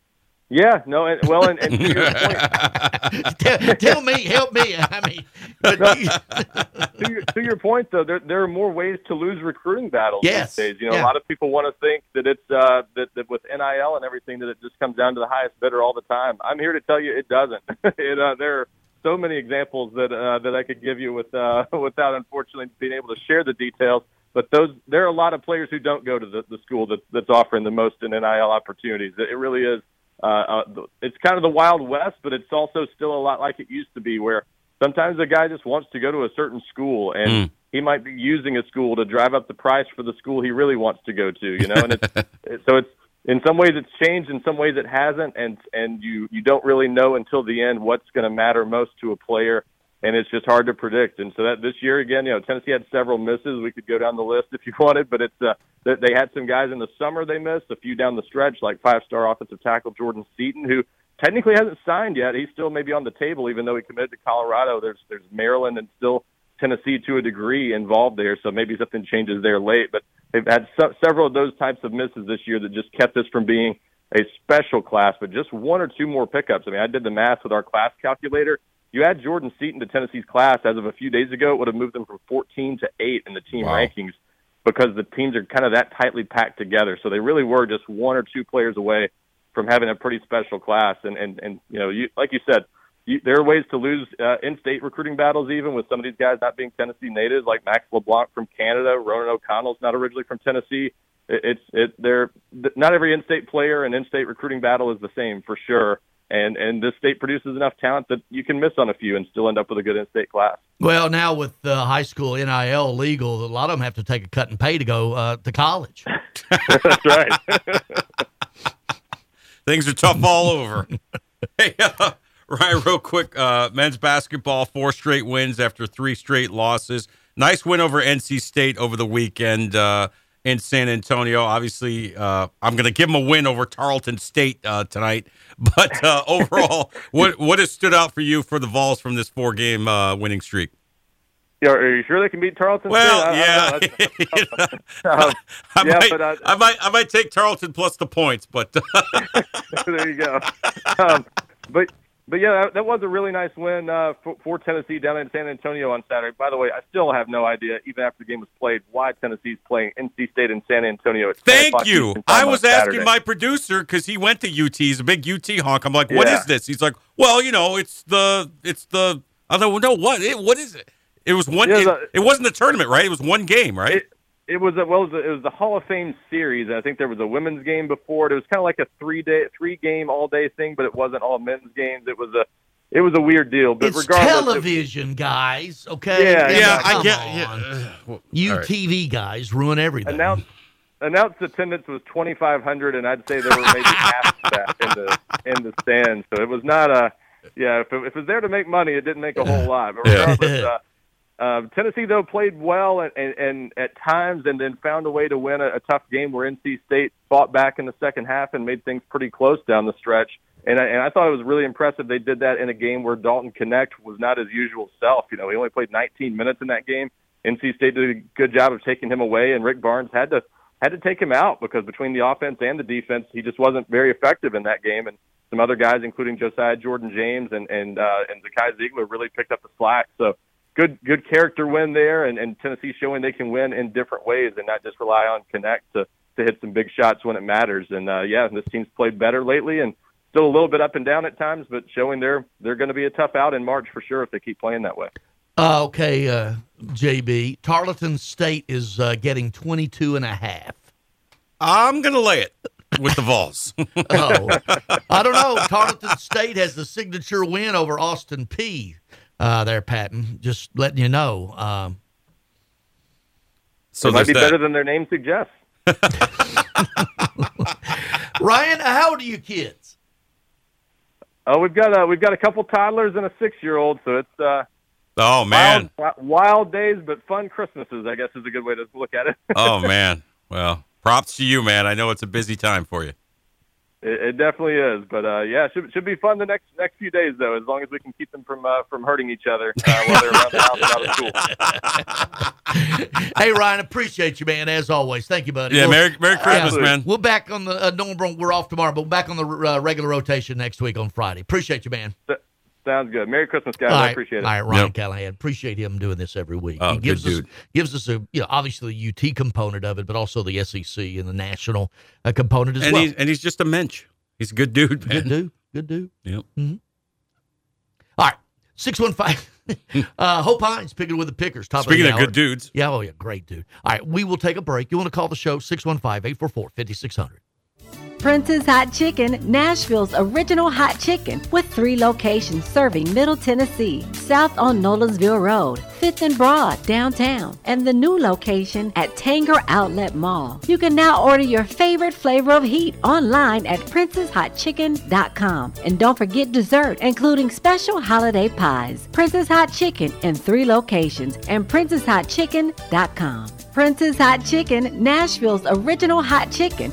Yeah, no, and, well, and, and to your point, tell, tell me, help me. I mean, you- to, your, to your point though, there there are more ways to lose recruiting battles Yes, these days. You know, yeah. a lot of people want to think that it's uh, that, that with NIL and everything that it just comes down to the highest bidder all the time. I'm here to tell you it doesn't. it, uh, there are so many examples that uh, that I could give you with uh, without unfortunately being able to share the details. But those there are a lot of players who don't go to the, the school that, that's offering the most in NIL opportunities. It, it really is. Uh, uh, it's kind of the wild west, but it's also still a lot like it used to be, where sometimes a guy just wants to go to a certain school and Mm. he might be using a school to drive up the price for the school he really wants to go to, you know, and it's, it- so it's, in some ways it's changed, in some ways it hasn't. And, and you, you don't really know until the end what's going to matter most to a player. And it's just hard to predict. And so that this year again, you know, Tennessee had several misses. We could go down the list if you wanted, but it's, uh, they had some guys in the summer they missed, a few down the stretch, like five-star offensive tackle Jordan Seaton, who technically hasn't signed yet. He's still maybe on the table, even though he committed to Colorado. There's there's Maryland and still Tennessee to a degree involved there, so maybe something changes there late. But they've had se- several of those types of misses this year that just kept this from being a special class, but just one or two more pickups. I mean, I did the math with our class calculator. You add Jordan Seaton to Tennessee's class as of a few days ago, it would have moved them from 14 to 8 in the team Wow. rankings because the teams are kind of that tightly packed together. So they really were just one or two players away from having a pretty special class. And and and you know, you like you said, you, there are ways to lose uh, in-state recruiting battles, even with some of these guys not being Tennessee natives, like Max LeBlanc from Canada. Ronan O'Connell's not originally from Tennessee. It, it's it they're not every in-state player and in-state recruiting battle is the same for sure. And and this state produces enough talent that you can miss on a few and still end up with a good in-state class. well, now with uh, high school NIL legal, a lot of them have to take a cut and pay to go uh, to college. That's right. Things are tough all over. hey, uh, Ryan, real quick, uh, men's basketball, four straight wins after three straight losses. Nice win over NC State over the weekend uh, in San Antonio. Obviously, uh, I'm going to give them a win over Tarleton State uh, tonight. But uh, overall, what what has stood out for you for the Vols from this four game uh, winning streak? Yeah, are you sure they can beat Tarleton? Well, State? yeah, I, I, I, yeah, might, but I, I might I might take Tarleton plus the points, but there you go. Um, but but yeah, that, that was a really nice win uh, for, for Tennessee down in San Antonio on Saturday. By the way, I still have no idea, even after the game was played, why Tennessee's playing NC State in San Antonio. At Thank you. I was asking my producer because he went to UT. He's a big UT honk. I'm like, what is Yeah. this? He's like, well, you know, it's the it's the. I well, no, what? It, what is it? It was one. It, the- it wasn't the tournament, right? It was one game, right? It, it was a, well, it was, a, it was the Hall of Fame series. and I think there was a women's game before it. It was kind of like a three day, three game all day thing, but it wasn't all men's games. It was a, it was a weird deal. But It's regardless, it- television, guys. Okay. Yeah, yeah, Come I get- on. yeah, Well, UTV guys ruin everything. announced announced attendance was 2,500, and I'd say there were maybe half of that in the in the stands. So it was not a yeah. If it, if it was there to make money, it didn't make a whole lot. But regardless, uh, uh, Tennessee though played well and, and, and at times, and then found a way to win a, a tough game where NC State fought back in the second half and made things pretty close down the stretch. And I, and I thought it was really impressive. They did that in a game where Dalton Knecht was not his usual self. You know, he only played 19 minutes in that game. NC State did a good job of taking him away, and Rick Barnes had to had to take him out because between the offense and the defense, he just wasn't very effective in that game. And some other guys, including Josiah Jordan James and and uh, and Zakai Zeigler, really picked up the slack. So good good character win there, and, and Tennessee showing they can win in different ways and not just rely on Knecht to to hit some big shots when it matters. And uh, yeah, this team's played better lately, and still a little bit up and down at times, but showing they're they're going to be a tough out in March for sure if they keep playing that way. Uh, okay, uh, JB. Tarleton State is uh, getting 22 and a half. I'm gonna lay it with the Vols. Oh, I don't know. Tarleton State has the signature win over Austin Peay Uh, there, Patton. Just letting you know. Um, So it might be that. better than their name suggests. Ryan, how old are you kids? Oh, we've got a we've got a couple toddlers and a six year old, so it's uh, oh man. wild, wild days but fun Christmases. I guess is a good way to look at it. oh man. Well, props to you, man. I know it's a busy time for you. It, it definitely is, but uh, yeah, should should be fun the next next few days though, as long as we can keep them from uh, from hurting each other uh, while they're around the house and out of school. hey, Ryan, appreciate you, man, as always. Thank you, buddy. Yeah, Merry- Merry Christmas, yeah, man. We're back on the, uh, normal, we're off tomorrow, but we're back on the uh, regular rotation next week on Friday. Appreciate you, man. Sounds good. Merry Christmas, guys. All I right, appreciate it. All right, Ryan Callahan. Appreciate him doing this every week. Oh, he gives good us dude. gives us a you know obviously the UT component of it, but also the SEC and the national uh, component as and well. he's and he's just a mensch. He's a good dude, man. Good dude. Good dude. Yep. All right, six one five. Uh, Hope Hines picking with the pickers. Top Speaking of, of the hour. good dudes. Yeah, oh yeah, great dude. All right, we will take a break. You want to call the show 615-844-5600. Prince's Hot Chicken, Nashville's original hot chicken, with three locations serving Middle Tennessee, south on Nolensville Road, 5th and Broad, downtown, and the new location at Tanger Outlet Mall. You can now order your favorite flavor of heat online at princesshotchicken.com. And don't forget dessert, including special holiday pies. Prince's Hot Chicken in three locations and princesshotchicken.com. Prince's Hot Chicken, Nashville's original hot chicken,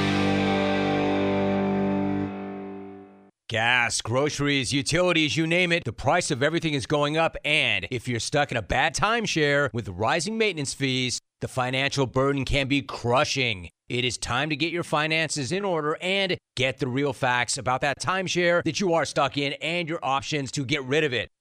Gas, groceries, utilities, you name it, the price of everything is going up. And if you're stuck in a bad timeshare with rising maintenance fees, the financial burden can be crushing. It is time to get your finances in order and get the real facts about that timeshare that you are stuck in and your options to get rid of it.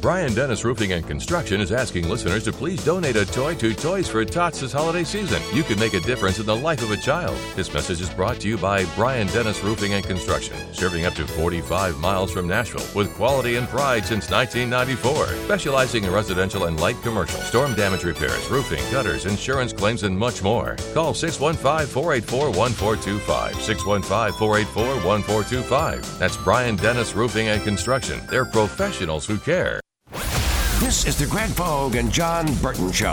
Brian Dennis Roofing and Construction is asking listeners to please donate a toy to Toys for Tots this holiday season. You can make a difference in the life of a child. This message is brought to you by Brian Dennis Roofing and Construction, serving up to 45 miles from Nashville with quality and pride since 1994. Specializing in residential and light commercial, storm damage repairs, roofing, gutters, insurance claims, and much more. Call 615 484 1425. 615 484 1425. That's Brian Dennis Roofing and Construction. They're professionals who care. This is the Greg Pogue and Jon Burton Show.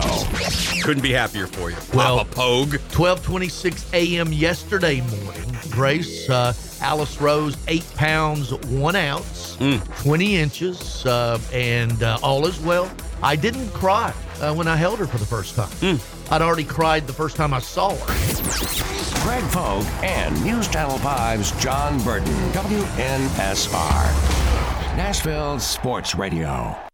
Couldn't be happier for you. Well, Papa Pogue. 12:26 a.m. yesterday morning. Grace uh, Alice Rose, eight pounds one ounce, 20 inches, uh, and uh, all is well. I didn't cry uh, when I held her for the first time. I'd already cried the first time I saw her. Greg Pogue and News Channel 5's Jon Burton, WNSR. Nashville Sports Radio.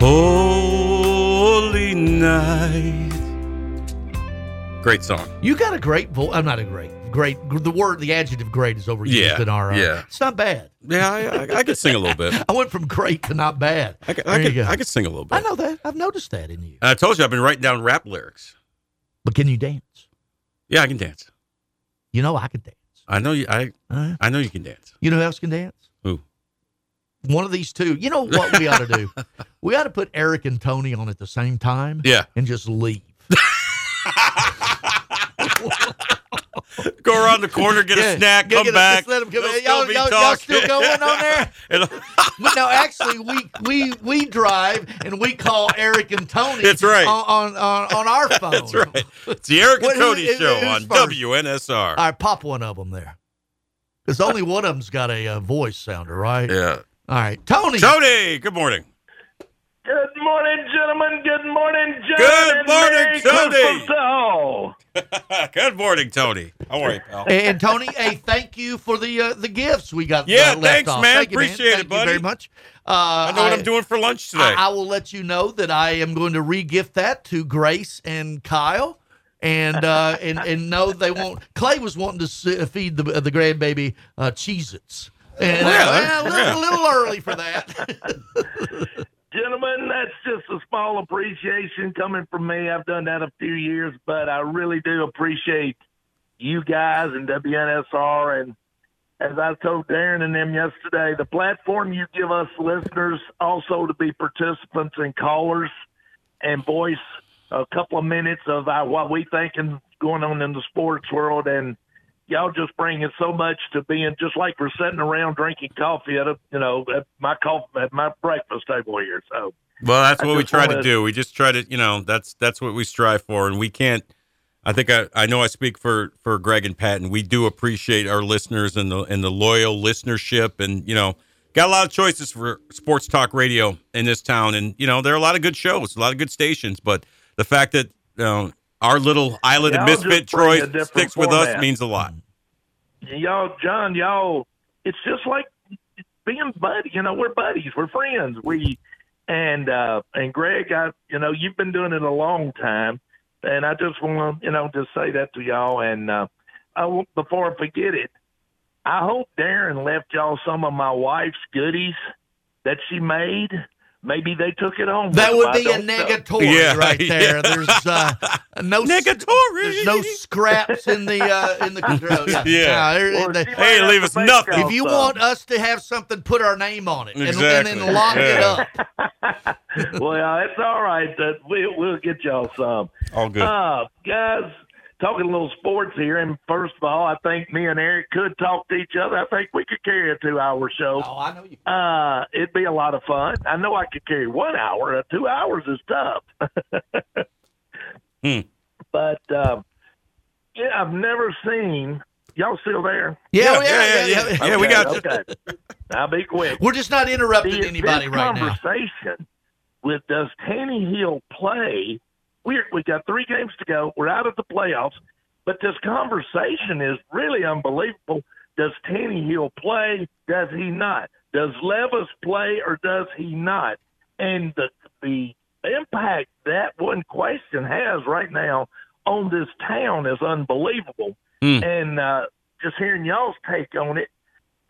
Holy night. Great song. You got a great voice. I'm not a great, great. The word, the adjective "great" is overused Yeah, in our. Uh, yeah. it's not bad. Yeah, I, I, I could sing a little bit. I went from great to not bad. I could, I could. I could sing a little bit. I know that. I've noticed that in you. And I told you I've been writing down rap lyrics. But can you dance? Yeah, I can dance. You know I can dance. I know you. I Uh, I know you can dance. you know who else can dance? One of these two. You know what we ought to do? we ought to put Eric and Tony on at the same time. Yeah. And just leave. Go around the corner, get Yeah, a snack, get- come a- back. let 'em come in. still Y'all- y'all- y'all still going on there? No, actually, we we we drive and we call Eric and Tony. That's right. On on, on, on our phone. That's right. It's the Eric and Cody who- Show on first? WNSR. All right, pop one of them there, because only one of them's got a, uh voice sounder, right? Yeah. All right, Tony. Tony, good morning. Good morning, gentlemen. Good morning, Jon. Good morning, Merry Tony. Christmas to good morning, Tony. How are you, pal? And Tony, hey, thank you for the uh, the gifts we got. Yeah, uh, left thanks, off. man. Thank you, Appreciate it, Thank buddy. You very much. Uh, I know what I'm doing for lunch today. I, I will let you know that I am going to re-gift that to Grace and Kyle. And uh, and and no, they won't. Clay was wanting to feed the the grandbaby uh, Cheez-Its. And uh, Yeah, well, a, little, a little early for that. Gentlemen, that's just a small appreciation coming from me. I've done that a few years, but I really do appreciate you guys and WNSR. And as I told Darren and them yesterday, the platform you give us listeners also to be participants and callers and voice a couple of minutes of uh, what we think is going on in the sports world. And y'all just bring in so much to being just like we're sitting around drinking coffee at a you know at my coffee at my breakfast table here. So Well, that's I what we try to wanna- do. We just try to, you know, that's that's what we strive for, and we can't. I think I, I know I speak for for Greg and Patton. we do appreciate our listeners and the and the loyal listenership, and you know, got a lot of choices for sports talk radio in this town, and you know, there are a lot of good shows, a lot of good stations, but the fact that you know our little island Yeah, of misfit Troy sticks with us means a lot. y'all, Jon, y'all, it's just like being buddy. You know, we're buddies, we're friends. We and uh and Greg, I you know, you've been doing it a long time, and I just want to you know just say that to y'all. And uh, I before I forget it, I hope Darren left y'all some of my wife's goodies that she made. Maybe they took it home. That would be a don't negatory Yeah, right there. yeah. There's uh, no Negatory. There's no scraps in the uh, in the control. Yeah. Yeah. there- Or the- Hey, have leave us nothing. if you want us to have something, put our name on it and, and then lock it up. well, it's all right. That we, we'll get y'all some. All good. Uh, guys, talking a little sports here. And first of all, I think me and Eric could talk to each other. I think we could carry a two-hour show. Oh, I know you. Uh, it'd be a lot of fun. I know I could carry one hour. Uh, two hours is tough. Hmm. But um, yeah, I've never seen. Y'all still there? Yeah, Yeah, yeah, yeah, yeah. Yeah, we Okay, got you. Okay, I'll be quick. We're just not interrupting The- anybody this right now. conversation with does Tanny Hill play? We we got three games to go. We're out of the playoffs, but this conversation is really unbelievable. Does Tannehill play? Does he not? Does Levis play or does he not? And the the impact that one question has right now on this town is unbelievable. Hmm. And uh, just hearing y'all's take on it,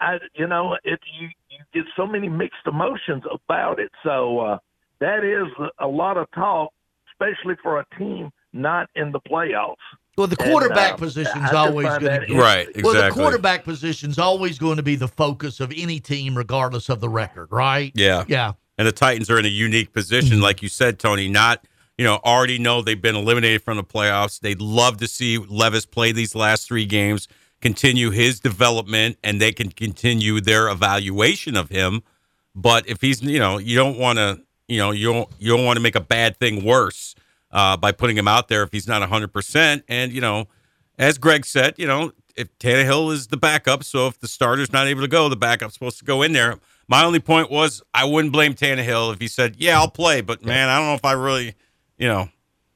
I you know it you you get so many mixed emotions about it. So uh, that is a lot of talk, especially for a team not in the playoffs. Well, the And, quarterback uh, position's always going that to Right, Well, the exactly. quarterback position's always going to be the focus of any team, regardless of the record, right? Yeah. Yeah. And the Titans are in a unique position, like you said, Tony. Not, you know, already know they've been eliminated from the playoffs. They'd love to see Levis play these last three games, continue his development, and they can continue their evaluation of him. But if he's, you know, you don't want to, you know, you don't you don't want to make a bad thing worse uh, by putting him out there if he's not hundred percent. And you know, as Greg said, you know, if Tannehill is the backup, so if the starter's not able to go, the backup's supposed to go in there. My only point was I wouldn't blame Tannehill if he said, "Yeah, I'll play," but man, I don't know if I really, you know,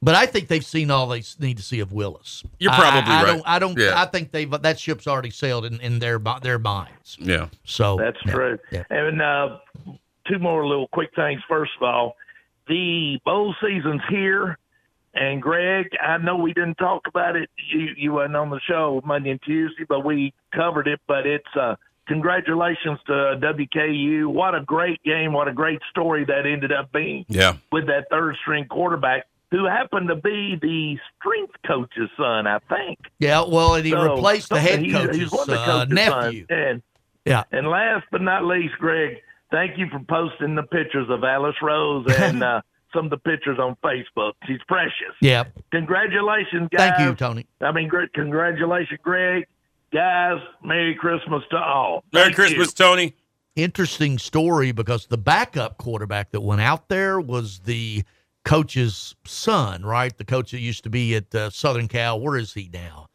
But I think they've seen all they need to see of Willis. You're probably I, I right. Don't, I don't. Yeah. I think they've that ship's already sailed in, in their their minds. yeah. So That's yeah, true. yeah. And uh, two more little quick things. First of all, the bowl season's here. And Greg, I know we didn't talk about it. You you wasn't on the show Monday and Tuesday, but we covered it. But it's uh, congratulations to WKU. What a great game! What a great story that ended up being Yeah. with that third string quarterback who happened to be the strength coach's son, I think. Yeah, well, and he So, replaced the head he's- coach's he's one of the uh, coach's nephew. sons. And Yeah. and last but not least, Greg, thank you for posting the pictures of Alice Rose and uh, some of the pictures on Facebook. She's precious. Yeah. Congratulations, guys. Thank you, Tony. I mean, great. Congratulations, Greg. Guys, Merry Christmas to all. Merry Thank Christmas, you. Tony. Interesting story because the backup quarterback that went out there was the coach's son, right? The coach that used to be at uh, Southern Cal. Where is he now?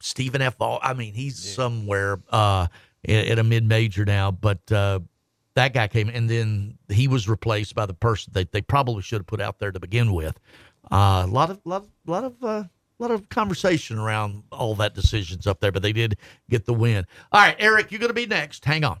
Stephen F. All. I mean, he's somewhere uh, at, at a mid major now, but uh, that guy came and then he was replaced by the person that they probably should have put out there to begin with. Uh, a lot of lot, lot of uh, lot of conversation around all that decisions up there, but they did get the win. All right, Eric, you're going to be next. Hang on.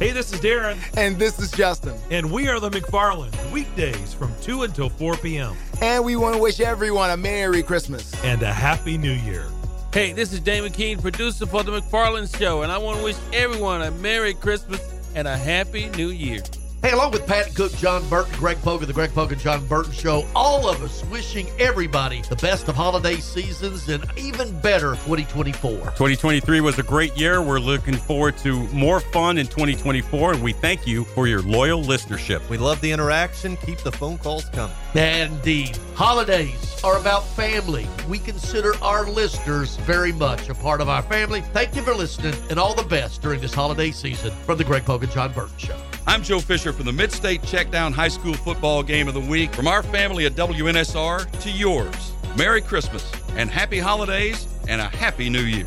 Hey, this is Darren. And this is Justin. And we are the McFarlands, weekdays from 2 until 4 p.m. And we want to wish everyone a Merry Christmas. And a Happy New Year. Hey, this is Damon Keene, producer for The McFarland Show, and I want to wish everyone a Merry Christmas and a Happy New Year. Hey, along with Pat Cook, Jon Burton, Greg Pogue, the Greg Pogue and Jon Burton Show, all of us wishing everybody the best of holiday seasons and even better 2024. 2023 was a great year. We're looking forward to more fun in 2024, and we thank you for your loyal listenership. We love the interaction. Keep the phone calls coming. Indeed. Holidays are about family. We consider our listeners very much a part of our family. Thank you for listening and all the best during this holiday season from the Greg Pogue and Jon Burton Show. I'm Joe Fisher from the Mid State Checkdown High School Football Game of the Week. From our family at WNSR to yours, Merry Christmas and Happy Holidays and a happy new year.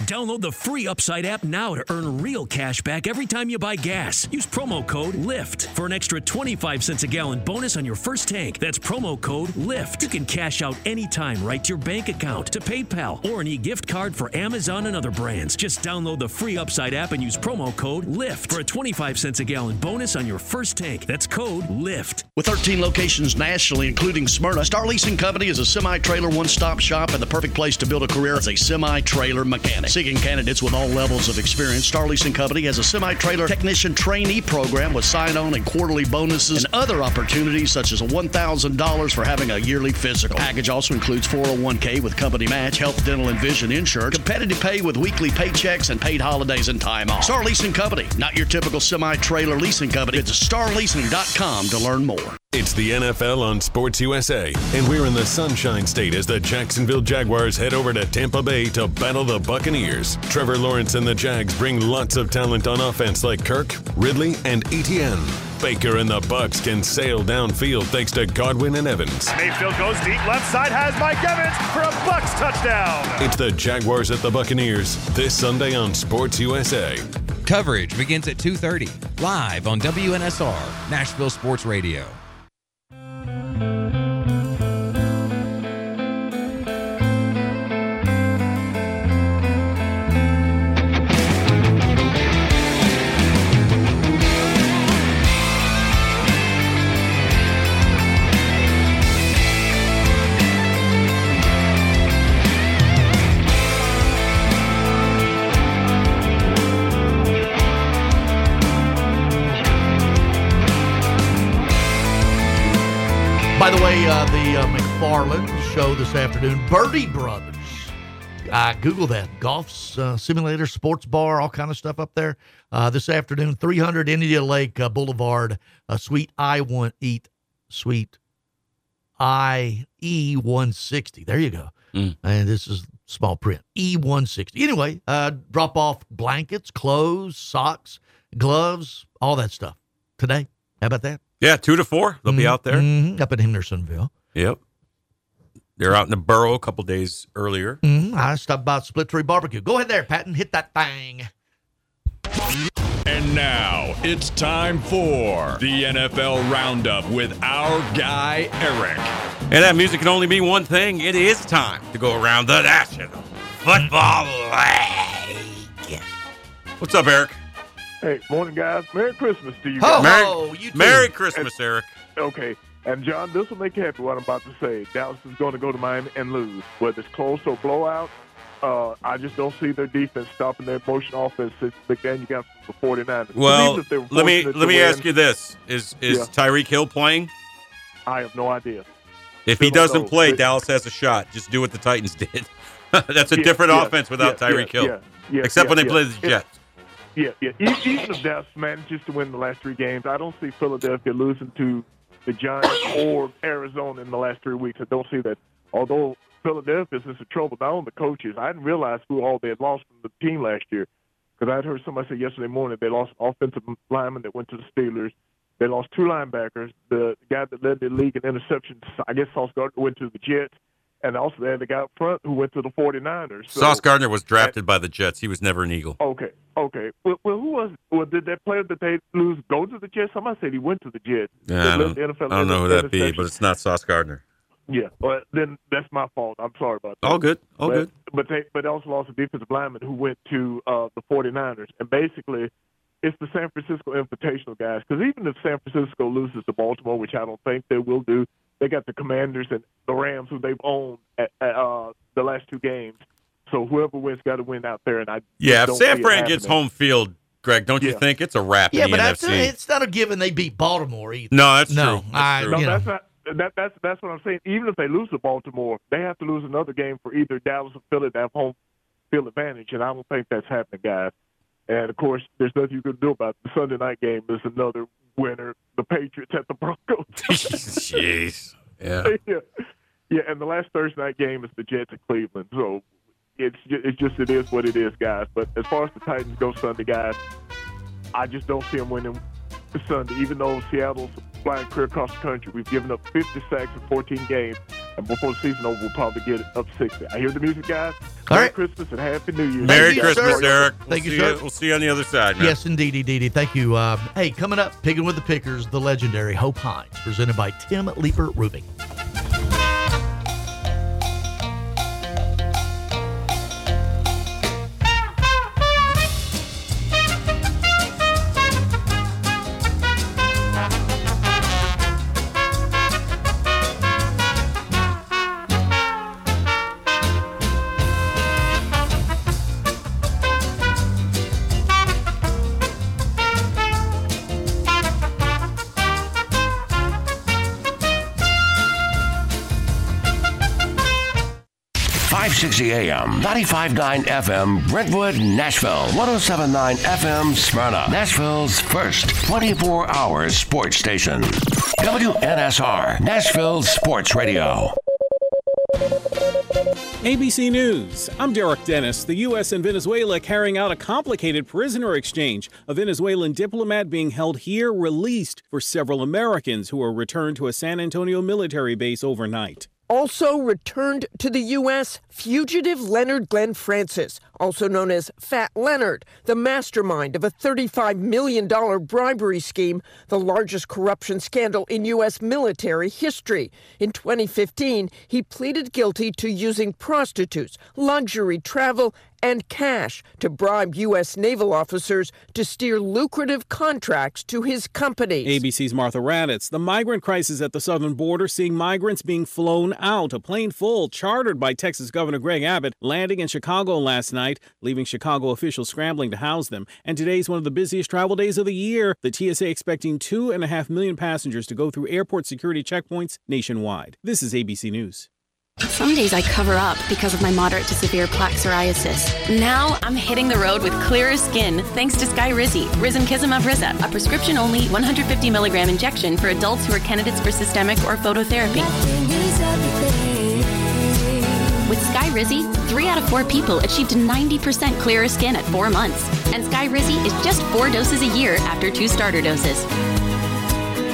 Download the free Upside app now to earn real cash back every time you buy gas. Use promo code LIFT for an extra 25 cents a gallon bonus on your first tank. That's promo code LIFT. You can cash out anytime right to your bank account, to PayPal, or an e gift card for Amazon and other brands. Just download the free Upside app and use promo code LIFT for a 25 cents a gallon bonus on your first tank. That's code LIFT. With 13 locations nationally, including Smyrna, Star Leasing Company is a semi trailer one stop shop and the perfect place to build a career as a semi trailer mechanic. Seeking candidates with all levels of experience, Star Leasing Company has a semi trailer technician trainee program with sign on and quarterly bonuses and other opportunities such as $1,000 for having a yearly physical. Package also includes 401k with company match, health, dental, and vision insurance, competitive pay with weekly paychecks, and paid holidays and time off. Star Leasing Company, not your typical semi trailer leasing company. It's starleasing.com to learn more. It's the NFL on Sports USA, and we're in the Sunshine State as the Jacksonville Jaguars head over to Tampa Bay to battle the Buccaneers. Trevor Lawrence and the Jags bring lots of talent on offense like Kirk, Ridley, and Etienne. Baker and the Bucs can sail downfield thanks to Godwin and Evans. Mayfield goes deep left side, has Mike Evans for a Bucs touchdown. It's the Jaguars at the Buccaneers this Sunday on Sports USA. Coverage begins at 2:30 live on WNSR Nashville Sports Radio. By the way, uh, the uh, McFarland show this afternoon, Birdie Brothers. Uh, Google that golf uh, simulator, sports bar, all kind of stuff up there. Uh, this afternoon, 300 Indian Lake uh, Boulevard, uh, Suite I one eat Suite I E 160. There you go. And this is small print E 160. Anyway, uh, drop off blankets, clothes, socks, gloves, all that stuff today. How about that? Yeah, two to four. They'll be out there. Mhm, up in Hendersonville. Yep. They're out in the borough a couple days earlier. Mm, I stopped by Split Tree Barbecue. Go ahead there, Patton. Hit that thing. And now it's time for the NFL Roundup with our guy, Eric. And that music can only mean one thing. It is time to go around the National Football League. What's up, Eric? Hey, morning, guys. Merry Christmas to you Ho, guys. ho, you too. Merry Christmas, Eric. Okay. And, Jon, this will make you happy what I'm about to say. Dallas is going to go to Miami and lose. Whether it's close or blowout, uh, I just don't see their defense stopping their motion offense since Big Dan you got the 49ers. Well, Even if they were let me let me win, ask you this: Is is Yeah. Tyreek Hill playing? I have no idea. If he Still don't doesn't know. play, But- Dallas has a shot. Just do what the Titans did. That's a Yeah, different yeah, offense without yeah, Tyreek yeah, Hill. yeah, yeah, Except yeah, when they yeah. play the Jets. Yeah, yeah. Even if Dallas manages to win the last three games, I don't see Philadelphia losing to the Giants or Arizona in the last three weeks. I don't see that. Although Philadelphia's in some trouble, not only the coaches. I didn't realize who all they had lost from the team last year. Because I had heard somebody say yesterday morning they lost offensive lineman that went to the Steelers. They lost two linebackers. The guy that led the league in interceptions, I guess Sauce Gardner, went to the Jets. And also they had the guy up front who went to the 49ers. So- Sauce Gardner was drafted by the Jets. He was never an Eagle. Okay, okay. Well, well who was? Well, did that player that they lose go to the Jets? Somebody said he went to the Jets. Yeah, I don't, I don't know who that be, but it's not Sauce Gardner. Yeah, well, then that's my fault. I'm sorry about that. All good, all but, good. But they but they also lost a defensive lineman who went to uh, the 49ers, and basically. It's the San Francisco Invitational guys because even if San Francisco loses to Baltimore, which I don't think they will do, they got the Commanders and the Rams who they've owned at, at uh, the last two games. So whoever wins got to win out there, and I Yeah, if San see Fran gets home field Greg. Don't you think it's a wrap Yeah, in the but that's, NFC? it's not a given they beat Baltimore either. No, that's no, true. That's I, true. No, you know. that's not. That, that's that's what I'm saying. Even if they lose to Baltimore, they have to lose another game for either Dallas or Philly to have home field advantage, and I don't think that's happening, guys. And of course, there's nothing you can do about it. The Sunday night game is another winner. The Patriots at the Broncos. Jeez. Yeah. yeah, yeah. And the last Thursday night game is the Jets at Cleveland. So it's ju- it's just it is what it is, guys. But as far as the Titans go Sunday, guys, I just don't see them winning Sunday. Even though Seattle's flying clear across the country, we've given up 50 sacks in 14 games, and before the season over, we'll probably get up 60. I hear the music, guys. All Merry right. Christmas and Happy New Year. Merry you, Christmas, sir. Eric. Thank we'll you, see sir. We'll see you on the other side, man. Yes, indeed, indeed. Thank you. Uh, hey, coming up, Picking with the Pickers, the legendary Hope Hines, presented by Tim Leeper Roofing. 95.9 FM, Brentwood, Nashville, 107.9 FM, Smyrna, Nashville's first 24 hour sports station. WNSR, Nashville Sports Radio. ABC News. I'm Derek Dennis. The U.S. and Venezuela carrying out a complicated prisoner exchange. A Venezuelan diplomat being held here released for several Americans who were returned to a San Antonio military base overnight. Also returned to the U.S., fugitive Leonard Glenn Francis, also known as Fat Leonard, the mastermind of a $35 million bribery scheme, the largest corruption scandal in U.S. military history. In 2015, he pleaded guilty to using prostitutes, luxury travel, and cash to bribe U.S. naval officers to steer lucrative contracts to his companies. ABC's Martha Raddatz. The migrant crisis at the southern border seeing migrants being flown out. A plane full, chartered by Texas Governor Greg Abbott, landing in Chicago last night, leaving Chicago officials scrambling to house them. And today's one of the busiest travel days of the year. The TSA expecting two and a half million passengers to go through airport security checkpoints nationwide. This is ABC News. Some days I cover up because of my moderate to severe plaque psoriasis. Now I'm hitting the road with clearer skin thanks to Skyrizi, Risankizumab Riza, a prescription-only 150 milligram injection for adults who are candidates for systemic or phototherapy. With Skyrizi, three out of four people achieved 90% clearer skin at four months. And Skyrizi is just four doses a year after two starter doses.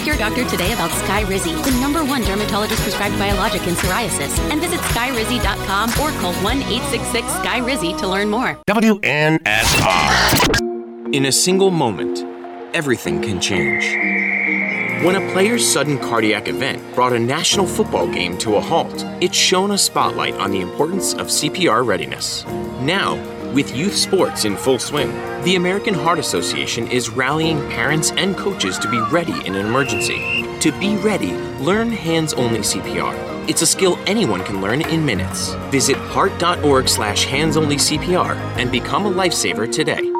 Ask your doctor today about Skyrizi, the number one dermatologist prescribed biologic in psoriasis, and visit skyrizi.com or call 1-866-SKYRIZI to learn more. WNSR. In a single moment, everything can change. When a player's sudden cardiac event brought a national football game to a halt, it shone a spotlight on the importance of CPR readiness. Now, with youth sports in full swing, the American Heart Association is rallying parents and coaches to be ready in an emergency. To be ready, learn hands only CPR. It's a skill anyone can learn in minutes. Visit heart.org slash hands only CPR and become a lifesaver today.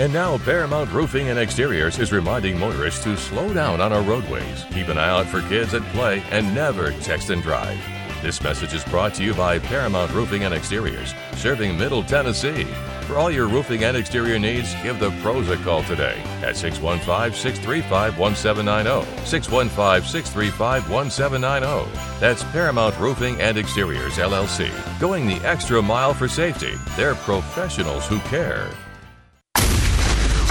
And now, Paramount Roofing and Exteriors is reminding motorists to slow down on our roadways, keep an eye out for kids at play, and never text and drive. This message is brought to you by Paramount Roofing and Exteriors, serving Middle Tennessee. For all your roofing and exterior needs, give the pros a call today at 615 635 1790. 615 635 1790. That's Paramount Roofing and Exteriors, LLC. Going the extra mile for safety. They're professionals who care.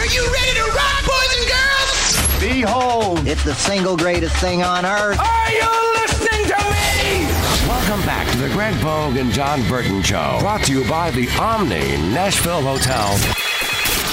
Are you ready to rock, boys and girls? Behold, it's the single greatest thing on earth. Are you listening to me? Welcome back to the Greg Pogue and Jon Burton Show. Brought to you by the Omni Nashville Hotel.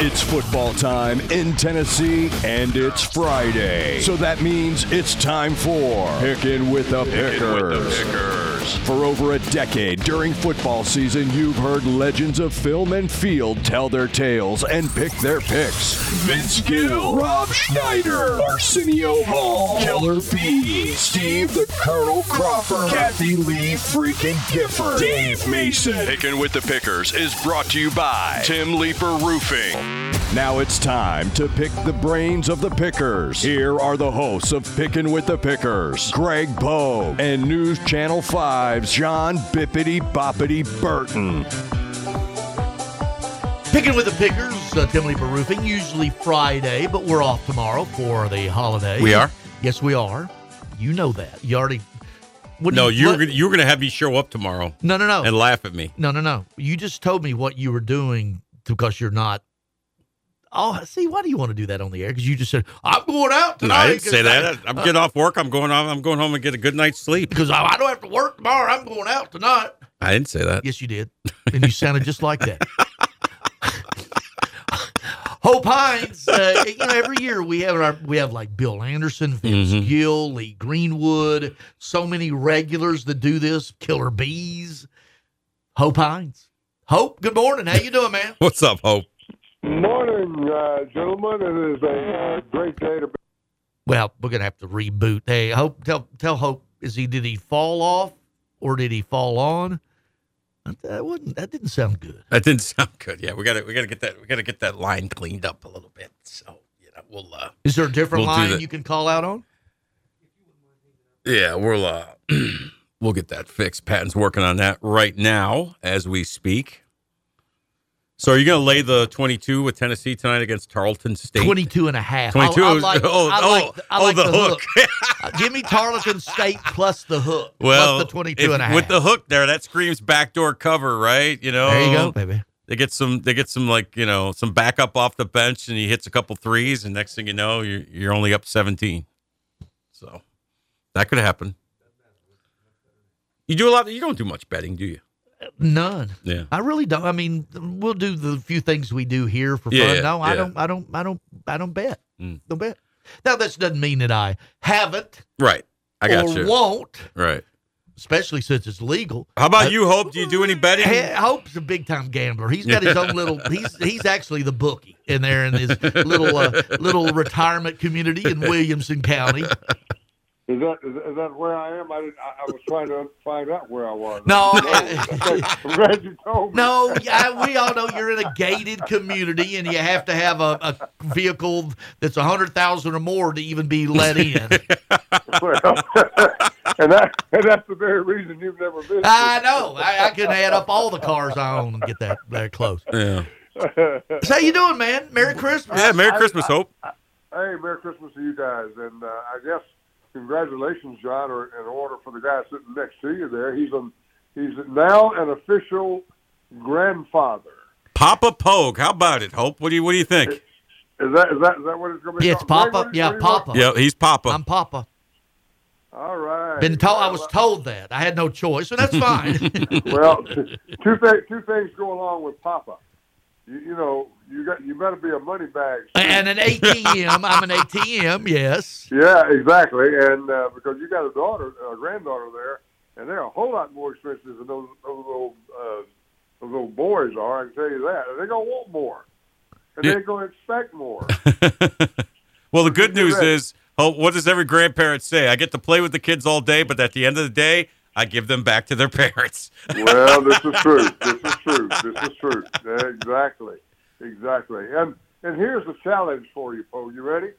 It's football time in Tennessee, and it's Friday. So that means it's time for Picking with the Pickers. For over a decade during football season, you've heard legends of film and field tell their tales and pick their picks. Vince Gill, Rob Schneider, Arsenio Hall, Killer B, Steve the Colonel Crawford, Kathie Lee freaking Gifford, Dave Mason. Picking with the Pickers is brought to you by Tim Leeper Roofing. Now it's time to pick the brains of the pickers. Here are the hosts of Picking with the Pickers, Greg Pogue and News Channel 5's Jon Bippity Boppity Burton. Picking with the pickers, uh, Tim Leeper Roofing, usually Friday, but we're off tomorrow for the holiday. We are? Yes, we are. You know that. You already. What no, you, you were what- you were going to have me show up tomorrow. No, no, no. And laugh at me. No, no, no. You just told me what you were doing because you're not. Oh, see, why do you want to do that on the air? Because you just said I'm going out tonight. I didn't say that. I- I'm getting off work. I'm going off. I'm going home and get a good night's sleep. because I, I don't have to work tomorrow. I'm going out tonight. I didn't say that. Yes, you did, and you sounded just like that. Hope Hines. Uh, you know, every year we have our we have like Bill Anderson, Vince Mm-hmm. Gill, Lee Greenwood. So many regulars that do this. Killer Beaz. Hope Hines. Hope. Good morning. How you doing, man? What's up, Hope? Morning, uh, gentlemen. It is a uh, great day to be. Well, we're gonna have to reboot. Hey, Hope. Tell tell Hope. Is he? Did he fall off or did he fall on? That wasn't. That didn't sound good. That didn't sound good. Yeah, we got to we got to get that we got to get that line cleaned up a little bit. So you know we'll. uh Is there a different We'll line you can call out on? Yeah, we'll uh we'll get that fixed. Patton's working on that right now as we speak. So are you going to lay the 22 with Tennessee tonight against Tarleton State? 22 and a half. 22 I, I like, oh, I oh, like, I oh, like the the, hook. Uh, Give me Tarleton State plus the hook. Well, plus the 22 if- and a half. with the hook there, that screams backdoor cover, right? You know, There you go, baby. They get some, they get some like you know some backup off the bench, and he hits a couple threes, and next thing you know, you're you're only up 17. So that could happen. You do a lot. You don't do much betting, do you? None. Yeah. I really don't. I mean, we'll do the few things we do here for Yeah, fun. No, I don't. I don't. I don't. I don't bet. Mm. Don't bet. Now, this doesn't mean that I haven't Right. I got or you. won't, Right. especially since it's legal. How about Uh, you, Hope? Do you do any betting? Hope's a big time gambler. He's got his own little. He's he's actually the bookie in there in his little uh, little retirement community in Williamson County. Is that is, is that where I am? I didn't. I, I was trying to find out where I was. No. I'm glad you told me. No, yeah, we all know you're in a gated community, and you have to have a, a vehicle that's a hundred thousand or more to even be let in. Well, and that and that's the very reason you've never been. I know. I, I can add up all the cars I own and get that that close. Yeah. So how you doing, man? Merry Christmas. Yeah, Merry Christmas, Hope. Hey, Merry Christmas to you guys, and uh, I guess congratulations, Jon, are in order for the guy sitting next to you there. He's a he's now an official grandfather. Papa Pogue. How about it, Hope? What do you What do you think? Is that is that is that what it's going to be? Yeah, it's called? Papa. what Yeah, what do you want? Papa. Yeah, he's Papa. I'm Papa. All right. Been told. I was told that. I had no choice, so that's fine. well, two things two things go along with Papa. You, you know, you got you better be a money bag. and an ATM. I'm an ATM. Yes. Yeah, exactly. And uh, because you got a daughter, a granddaughter there, and they're a whole lot more expensive than those those little uh, those little boys are. I can tell you that. And they're gonna want more, and Yeah. they're gonna expect more. Well, the good news is, Hope. What does every grandparent say? I get to play with the kids all day, but at the end of the day, I give them back to their parents. well, this is true. This is true. This is true. Exactly. Exactly. And and here's the challenge for you, Poe. You ready?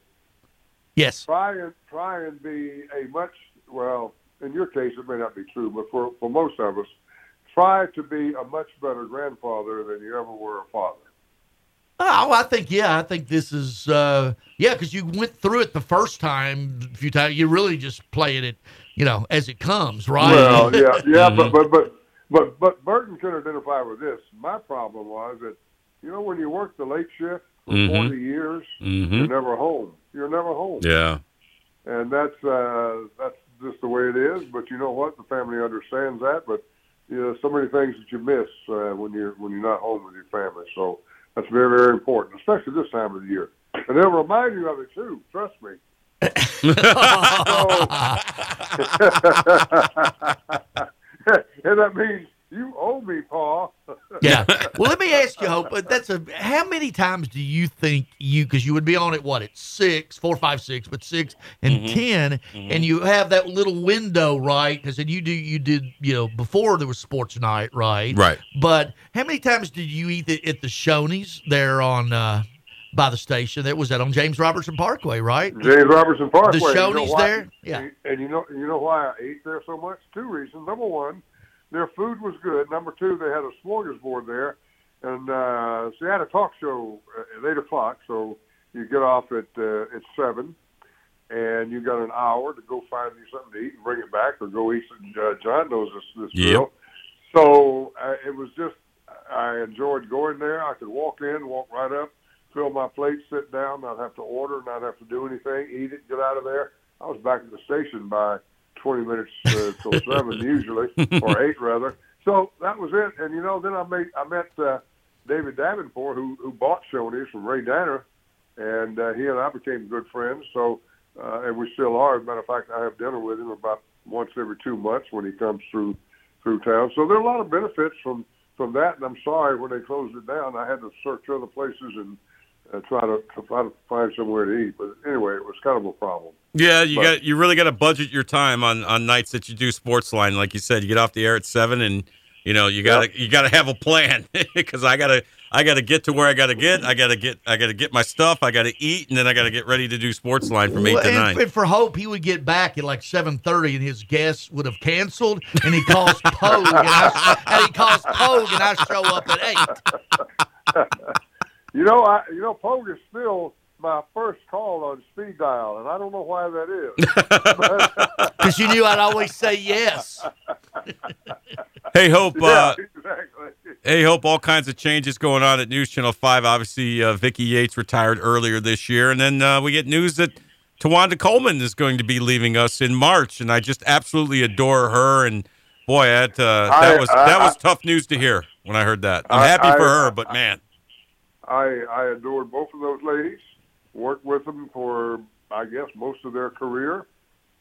Yes. Try and try and be a much well. In your case, it may not be true, but for for most of us, try to be a much better grandfather than you ever were a father. Oh, I think yeah. I think this is uh, yeah because you went through it the first time a few times. You really just playing it, you know, as it comes, right? Well, yeah, yeah, but but but but but Burton can identify with this. My problem was that you know when you work the late shift for Mhm. forty years, Mhm. you're never home. You're never home. Yeah. and that's uh, that's just the way it is. But you know what? The family understands that. But you know, so many things that you miss uh, when you're when you're not home with your family. So that's very very important, especially this time of the year. And they'll remind you of it too. Trust me. and that means you owe me, Paul. yeah. Well, let me ask you, Hope. But that's a how many times do you think you because you would be on it what at six, four, five, six, but six and Mhm. 10 Mhm. and you have that little window, right? Because then you do you did you know before there was sports night, right? Right. But how many times did you eat it at the Shoney's there on uh by the station? That was that on James Robertson Parkway, right? James Robertson Parkway. The You know Shoney's there. Yeah. And you know, you know why I ate there so much? Two reasons. Number one, their food was good. Number two, they had a smorgasbord there, and uh, so they had a talk show at eight o'clock. So you get off at uh, at seven, and you got an hour to go find you something to eat and bring it back, or go eat. Some, uh, Jon knows this this Yep. drill. So uh, it was just I enjoyed going there. I could walk in, walk right up, fill my plate, sit down, not have to order, not have to do anything, eat it, get out of there. I was back at the station by 20 minutes uh, till seven usually, or eight rather. So that was it. And you know, then I made I met uh, David Davenport, who who bought Shoney's from Ray Danner, and uh, he and I became good friends. So uh, and we still are. As a matter of fact, I have dinner with him about once every two months when he comes through through town. So there are a lot of benefits from from that. And I'm sorry when they closed it down, I had to search other places and uh, try to, to try to find somewhere to eat. But anyway, it was kind of a problem. Yeah, you But- got you really got to budget your time on on nights that you do sports line. Like you said, you get off the air at seven, and you know you got to you got to have a plan because I gotta I gotta get to where I gotta get. I gotta get I gotta get my stuff. I gotta eat, and then I gotta get ready to do sports line from eight Well, to and, nine. and for Hope, he would get back at like seven thirty, and his guests would have canceled, and he calls Pogue, and, I, and he calls Pogue, and I show up at eight. You know, I you know, Pogue is still my first call on speed dial, and I don't know why that is. Because you knew I'd always say yes. Hey, Hope. yeah, Uh, exactly. hey, Hope. All kinds of changes going on at News Channel Five. Obviously, uh, Vicki Yates retired earlier this year, and then uh, we get news that Tawanda Coleman is going to be leaving us in March, and I just absolutely adore her. And boy, that uh, that I- was I- that was I- tough news to hear when I heard that. I'm I- happy for her, but man, I I adored both of those ladies. Worked with them for I guess most of their career.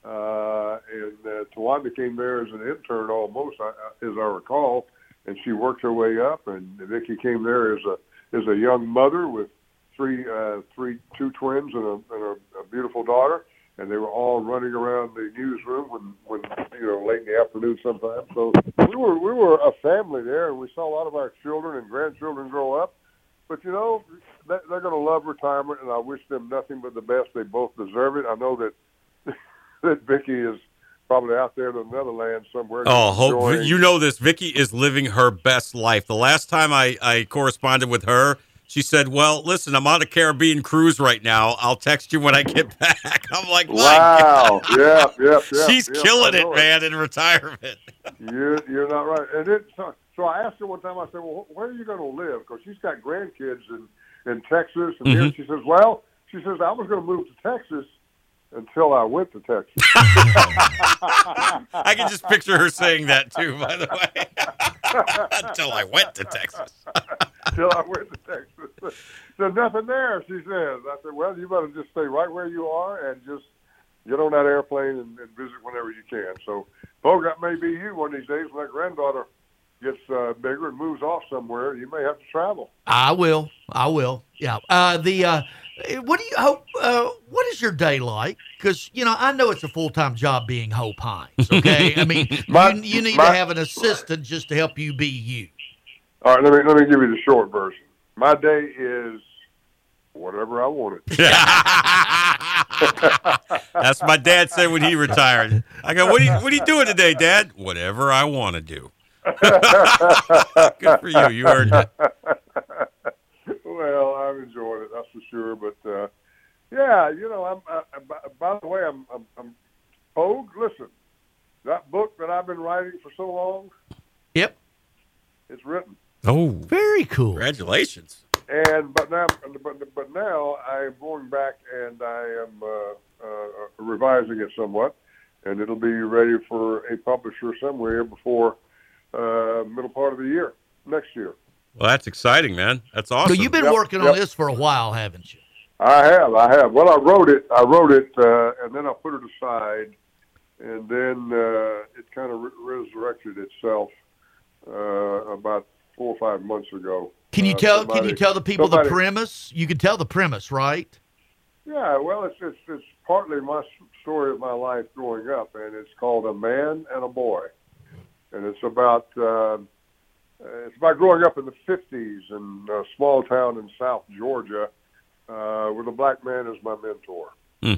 Uh, and uh, Tawanda came there as an intern almost, I- I- as I recall, and she worked her way up. And Vicki came there as a as a young mother with three uh, three two twins and a, and a, a beautiful daughter. and they were all running around the newsroom when, when you know, late in the afternoon sometimes. So we were we were a family there, and we saw a lot of our children and grandchildren grow up. But you know, they- they're going to love retirement, and I wish them nothing but the best. They both deserve it. I know that that Vicki is probably out there in the Netherlands somewhere. Oh, hope you know this. Vicki is living her best life. The last time I, I corresponded with her, she said, "Well, listen, I'm on a Caribbean cruise right now. I'll text you when I get back." I'm like, Wow! Yeah, yeah, yeah. She's killing it, man, in retirement. You're you're not right. And it, so, so I asked her one time. I said, "Well, where are you going to live?" Because she's got grandkids in in Texas, and here Mhm. she says, "Well, she says I was going to move to Texas until I went to Texas." I can just picture her saying that too. By the way, until I went to Texas. Until I went to Texas. so nothing there, she says. I said, "Well, you better just stay right where you are and just get on that airplane and, and visit whenever you can." So, Bo, that may be you one of these days when that granddaughter gets uh, bigger and moves off somewhere. You may have to travel. I will. I will. Yeah. Uh, the uh, what do you hope? Uh, what is your day like? Because you know, I know it's a full time job being Hope Hines. Okay. I mean, My- you, you need my- to have an assistant just to help you be you. All right, let me let me give you the short version. My day is whatever I want it. That's my dad said when he retired. I go, "What are you What are you doing today, Dad? Whatever I want to do." Good for you. You earned it. well, I'm enjoying it, that's for sure. But uh, yeah, you know, I'm. I, I- by, by the way, I'm. I'm, I'm Pogue, listen, that book that I've been writing for so long. Yep. It's written. Oh, very cool. Congratulations. And but now, but but now I'm going back and I am uh, uh, revising it somewhat, and it'll be ready for a publisher somewhere before uh, middle part of the year next year. Well, that's exciting, man. That's awesome. So you've been Yep, working on this for a while, haven't you? I have, I have. Well, I wrote it, I wrote it, uh, and then I put it aside, and then uh, it kind of re- resurrected itself uh, about four or five months ago. Can you Uh, tell? Can you tell the people somebody- the premise? You can tell the premise, right? Yeah, well, it's, it's it's partly my story of my life growing up, and it's called A Man and a Boy, and it's about uh, it's about growing up in the '50s in a small town in South Georgia, uh, with a black man as my mentor. Hmm.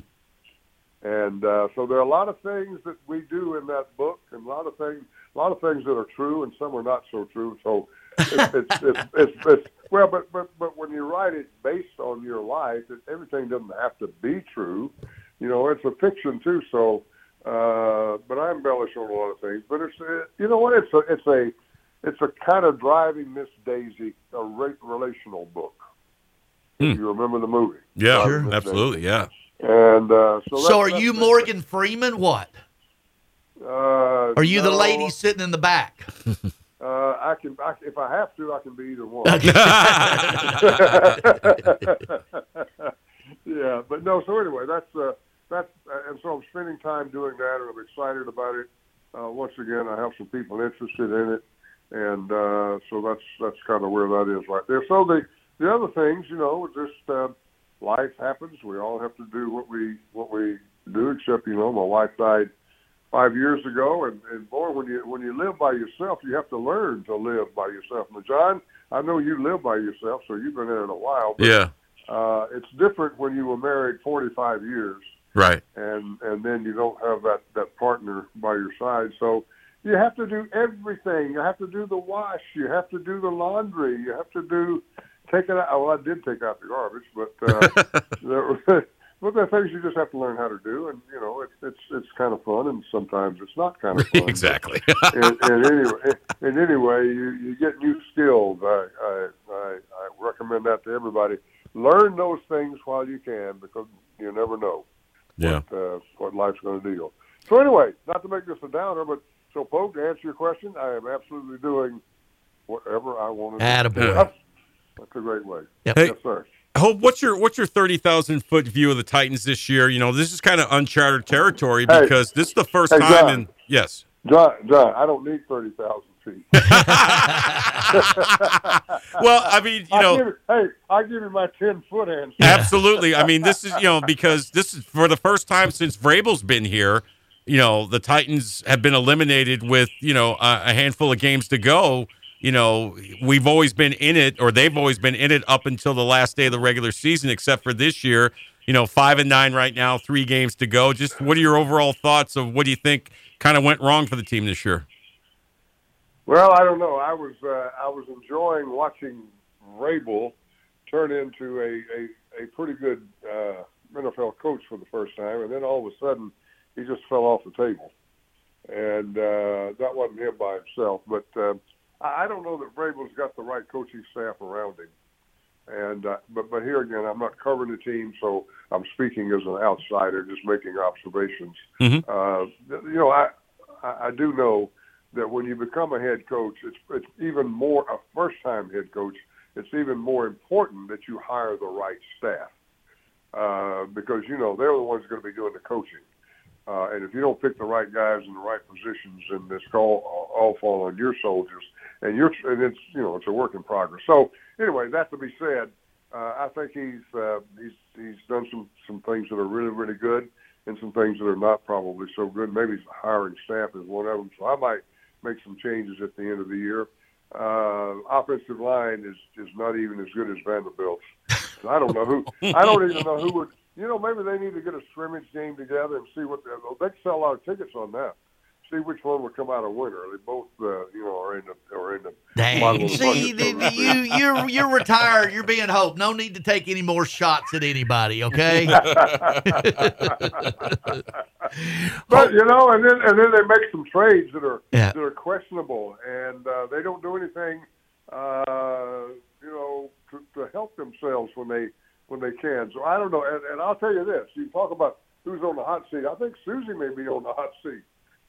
And uh, so there are a lot of things that we do in that book, and a lot of things, a lot of things that are true, and some are not so true. So it's, it's, it's, it's, it's well, but but but when you write it based on your life, it, everything doesn't have to be true. You know, it's a fiction too. So, uh, but I embellish on a lot of things. But it's uh, you know what? It's a it's a it's a kind of driving Miss Daisy, a re- relational book. If you remember the movie? Yeah, Driving Miss absolutely. Yeah. And uh, so, So, are you Morgan Freeman? What? Uh, Are you the lady sitting in the back? Uh, I can, I, if I have to, I can be either one. yeah, but no. So anyway, that's that's uh, and so I'm spending time doing that, and I'm excited about it. Uh, once again, I have some people interested in it, and uh, so that's that's kind of where that is right there. So the the other things, you know, just uh, life happens. We all have to do what we what we do. Except, you know, my wife died five years ago, and, and boy, when you when you live by yourself, you have to learn to live by yourself. Now, Jon, I know you live by yourself, so you've been in it a while. But, Yeah. uh, it's different when you were married 45 years, Right. and and then you don't have that that partner by your side. So you have to do everything. You have to do the wash. You have to do the laundry. You have to do take it out. Well, I did take out the garbage, but uh, there were, but there are things you just have to learn how to do, and you know it's it's it's kind of fun, and sometimes it's not kind of fun. exactly. and, and anyway, and anyway, you you get new skills. I, I I I recommend that to everybody. Learn those things while you can, because you never know Yeah. what, uh, what life's going to deal. So anyway, not to make this a downer, but so Pope, to answer your question, I am absolutely doing whatever I want to do. Attaboy. That's, that's a great way. Hey, Yes, sir. Hope, what's your what's your thirty thousand foot view of the Titans this year? You know, this is kind of uncharted territory Hey. because this is the first Hey, time Jon. in yes. Jon, Jon, I don't need thirty thousand well, I mean, you I know, give hey, I give you my ten foot answer. Absolutely. I mean, this is you know because this is for the first time since Vrabel's been here. You know, the Titans have been eliminated with you know a, a handful of games to go. You know, we've always been in it, or they've always been in it up until the last day of the regular season, except for this year. You know, five and nine right now, three games to go. Just what are your overall thoughts of what do you think kind of went wrong for the team this year? Well, I don't know. I was uh, I was enjoying watching Vrabel turn into a a, a pretty good uh, NFL coach for the first time, and then all of a sudden he just fell off the table, and uh, that wasn't him by himself. But uh, I don't know that Vrabel's got the right coaching staff around him. And uh, but but here again, I'm not covering the team, so I'm speaking as an outsider, just making observations. Mhm. Uh, you know, I I do know that when you become a head coach, it's it's even more a first time head coach. It's even more important that you hire the right staff uh, because you know they're the ones going to be doing the coaching. Uh, and if you don't pick the right guys in the right positions, then it's all all fall on your soldiers. And you're and it's you know it's a work in progress. So anyway, that to be said, uh, I think he's uh, he's he's done some some things that are really really good, and some things that are not probably so good. Maybe hiring staff is one of them. So I might make some changes at the end of the year. Uh, offensive line is is not even as good as Vanderbilt's. I don't know who. I don't even know who would. You know, maybe they need to get a scrimmage game together and see what they they sell a lot of tickets on that. See which one would come out a winner. They both, uh, you know, are in the are in the bottom Dang. of the See, bucket. the- you you're you're retired. You're being hope. No need to take any more shots at anybody. Okay. But you know, and then and then they make some trades that are Yeah. that are questionable, and uh, they don't do anything, uh, you know, to, to help themselves when they when they can. So I don't know, and, and I'll tell you this: you talk about who's on the hot seat. I think Susie may be on the hot seat,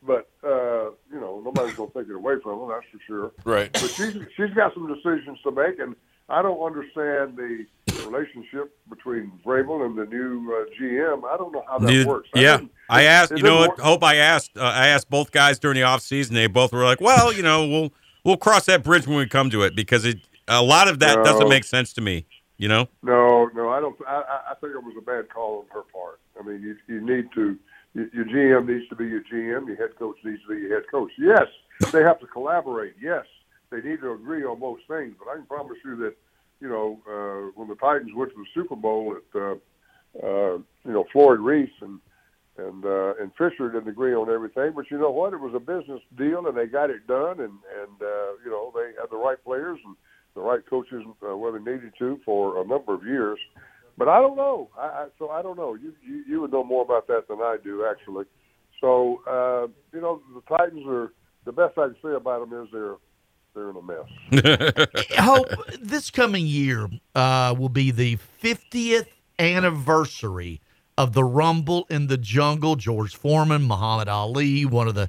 but uh, you know, nobody's going to take it away from them. That's for sure. Right. But she's she's got some decisions to make, and I don't understand the relationship between Vrabel and the new uh, GM. I don't know how that Neither- works. I yeah, I asked. You know what? Hope I asked. Uh, I asked both guys during the off season. They both were like, "Well, you know, we'll we'll cross that bridge when we come to it," because it a lot of that No. doesn't make sense to me. You know. No, no, I don't. I- I think it was a bad call on her part. I mean, you, you need to. Your GM needs to be your GM. Your head coach needs to be your head coach. Yes, they have to collaborate. Yes, they need to agree on most things. But I can promise you that, you know, uh, when the Titans went to the Super Bowl, at uh, uh, you know Floyd Reese and and uh, and Fisher didn't agree on everything. But you know what? It was a business deal, and they got it done. And and uh, you know they had the right players and the right coaches uh, where they needed to for a number of years. But I don't know. I, I, so I don't know. You, you you would know more about that than I do, actually. So uh, you know the Titans are the best I can say about them is they're they're in a mess. Hope this coming year uh, will be the 50th anniversary of the Rumble in the Jungle. George Foreman, Muhammad Ali, one of the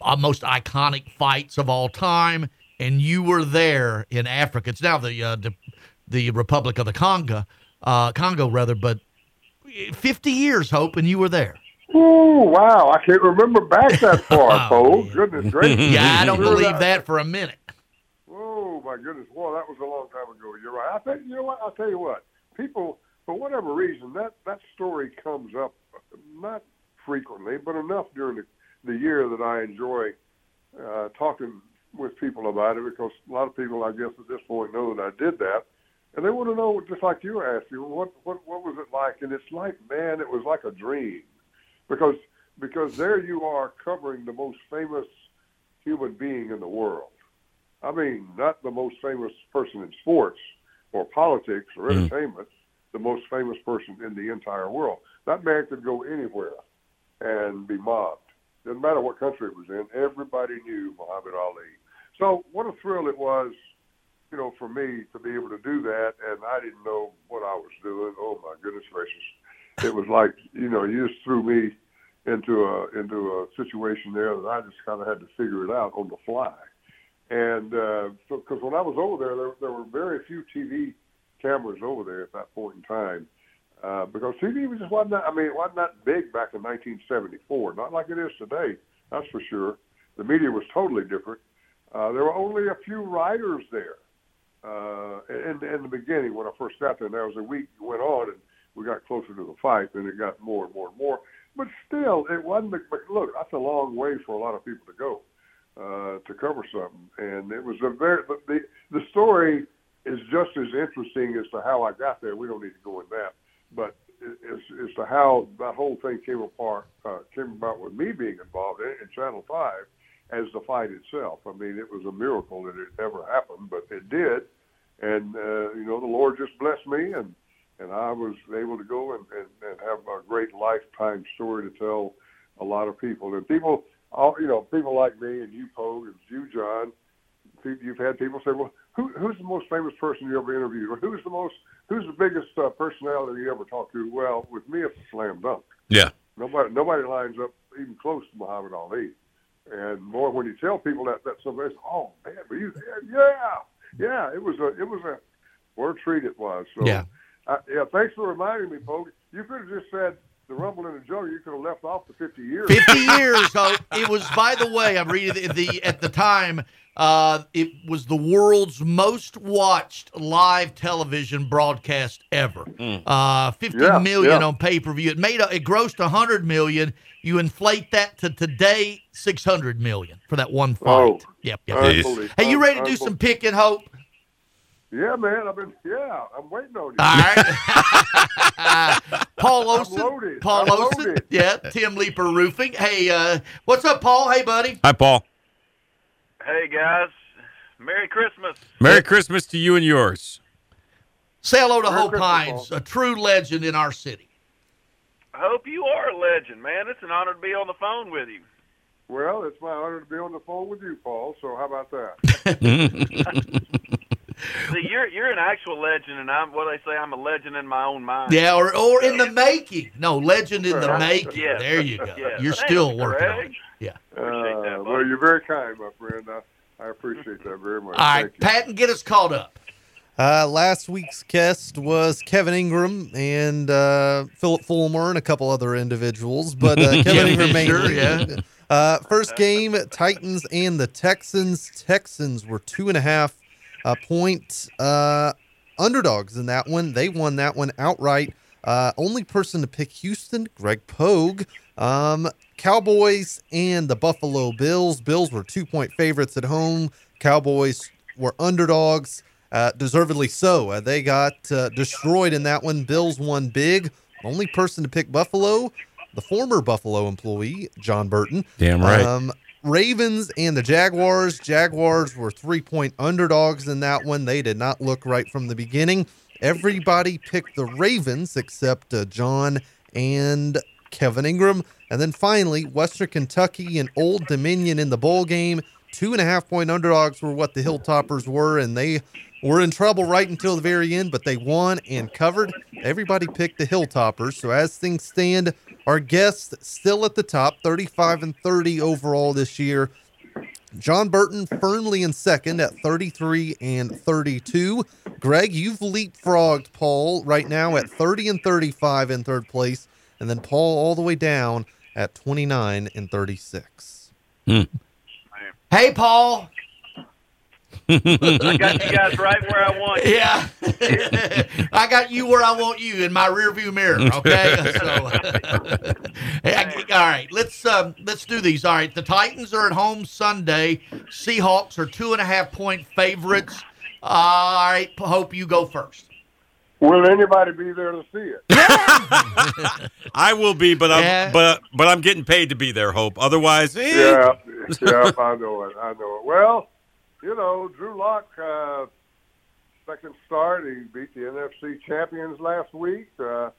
uh, most iconic fights of all time, and you were there in Africa. It's now the uh, the, the Republic of the Congo, uh, Congo rather, but 50 years, Hope, and you were there. Oh wow! I can't remember back that far, Bo. Goodness gracious! yeah, I don't believe that for a minute. Oh my goodness! Well, that was a long time ago. You're right. I think you know what? I'll tell you what. People, for whatever reason, that that story comes up not frequently, but enough during the the year that I enjoy uh, talking with people about it because a lot of people, I guess, at this point know that I did that, and they want to know, just like you asked, asking, what what what was it like? And it's like, man, it was like a dream, because because there you are covering the most famous human being in the world. I mean, not the most famous person in sports or politics or mm. entertainment, the most famous person in the entire world. That man could go anywhere and be mobbed. Doesn't matter what country it was in. Everybody knew Muhammad Ali. So what a thrill it was, you know, for me to be able to do that, and I didn't know what I was doing. Oh my goodness gracious! It was like you know, you just threw me into a into a situation there that I just kind of had to figure it out on the fly. And uh, so, because when I was over there, there, there were very few TV cameras over there at that point in time. Uh, because TV was just wasn't that, I mean, it wasn't that big back in 1974. Not like it is today, that's for sure. The media was totally different. Uh, there were only a few writers there uh, in, in the beginning when I first got there. That was a week went on, and we got closer to the fight, and it got more and more and more. But still, it wasn't. But look, that's a long way for a lot of people to go uh, to cover something, and it was a very. The the story is just as interesting as to how I got there. We don't need to go in that, but as, as to how that whole thing came apart, uh, came about with me being involved in, in Channel Five as the fight itself. I mean, it was a miracle that it ever happened, but it did, and uh, you know, the Lord just blessed me, and and I was able to go and, and, and have a great lifetime story to tell a lot of people, and people, all you know, people like me and you, Pogue, and you, Jon. You've had people say, "Well, who, who's the most famous person you ever interviewed, or who's the most, who's the biggest uh, personality you ever talked to?" Well, with me, it's a slam dunk. Yeah. Nobody, nobody lines up even close to Muhammad Ali. And more when you tell people that, that somebody says, "Oh man, but you there? Yeah, yeah." It was a, it was a, what a treat it was. So, Yeah. uh, yeah. Thanks for reminding me, Pogue. You could have just said the Rumble in the Jungle. You could have left off the fifty years. 50 years. So it was, by the way, I'm reading the, the at the time, uh, it was the world's most watched live television broadcast ever. Uh, fifty million Yeah, yeah. on pay per view. It made a, it grossed 100 million. You inflate that to today, 600 million for that one fight. Oh, yep, yep. unbelievable. Hey, you ready to do some picking, Hope? Yeah, man. I've been. Yeah, I'm waiting on you. All right. Paul I'm Olson. Paul I'm Olson. Yeah. Tim Leeper Roofing. Hey, uh, what's up, Paul? Hey, buddy. Hi, Paul. Hey guys, Merry Christmas. Merry Christmas to you and yours. Say hello to Merry Hope Christmas, Hines, a true legend in our city. I hope you are a legend, man. It's an honor to be on the phone with you. Well, it's my honor to be on the phone with you, Paul. So how about that? See, you're you're an actual legend, and I'm what they say. I'm a legend in my own mind. Yeah, or, or in the making. No, legend in the making. Yes. There you go. Yes. You're Thanks, still working on it. Yeah. Uh, well, you're very kind, my friend. I, I appreciate that very much. All right, Thank you. Patton, get us caught up. Uh, last week's guest was Kevin Ingram and uh, Phillip Fulmer and a couple other individuals, but uh, Kevin Ingram mainly. sure, yeah. Uh, first game, Titans and the Texans. Texans were two and a half uh, point uh, underdogs in that one. They won that one outright. Uh, only person to pick Houston, Greg Pogue. Um, Cowboys and the Buffalo Bills. Bills were two point favorites at home. Cowboys were underdogs, uh, deservedly so. Uh, they got uh, destroyed in that one. Bills won big. Only person to pick Buffalo, the former Buffalo employee, Jon Burton. Damn right. Um, Ravens and the Jaguars. Jaguars were three point underdogs in that one. They did not look right from the beginning. Everybody picked the Ravens except uh, Jon and Kevin Ingram. And then finally, Western Kentucky and Old Dominion in the bowl game. Two and a half point underdogs were what the Hilltoppers were, and they were in trouble right until the very end, but they won and covered. Everybody picked the Hilltoppers. So as things stand, our guest still at the top, 35 and 30 overall this year. Jon Burton firmly in second at 33 and 32. Greg, you've leapfrogged Paul right now at 30 and 35 in third place, and then Paul all the way down at 29 and 36. Hmm. Hey, Paul. I got you guys right where I want you. Yeah. I got you where I want you in my rearview mirror. Okay. so, Hey, I- all right, let's um, let's do these. All right, the Titans are at home Sunday. Seahawks are two and a half point favorites. all right, hope you go first. Will anybody be there to see it? I will be, but I'm Yeah. but but I'm getting paid to be there. Hope otherwise, eh. yeah, yeah, I know it. I know it. Well, you know, Drew Lock, uh, second start, he beat the NFC champions last week. Uh,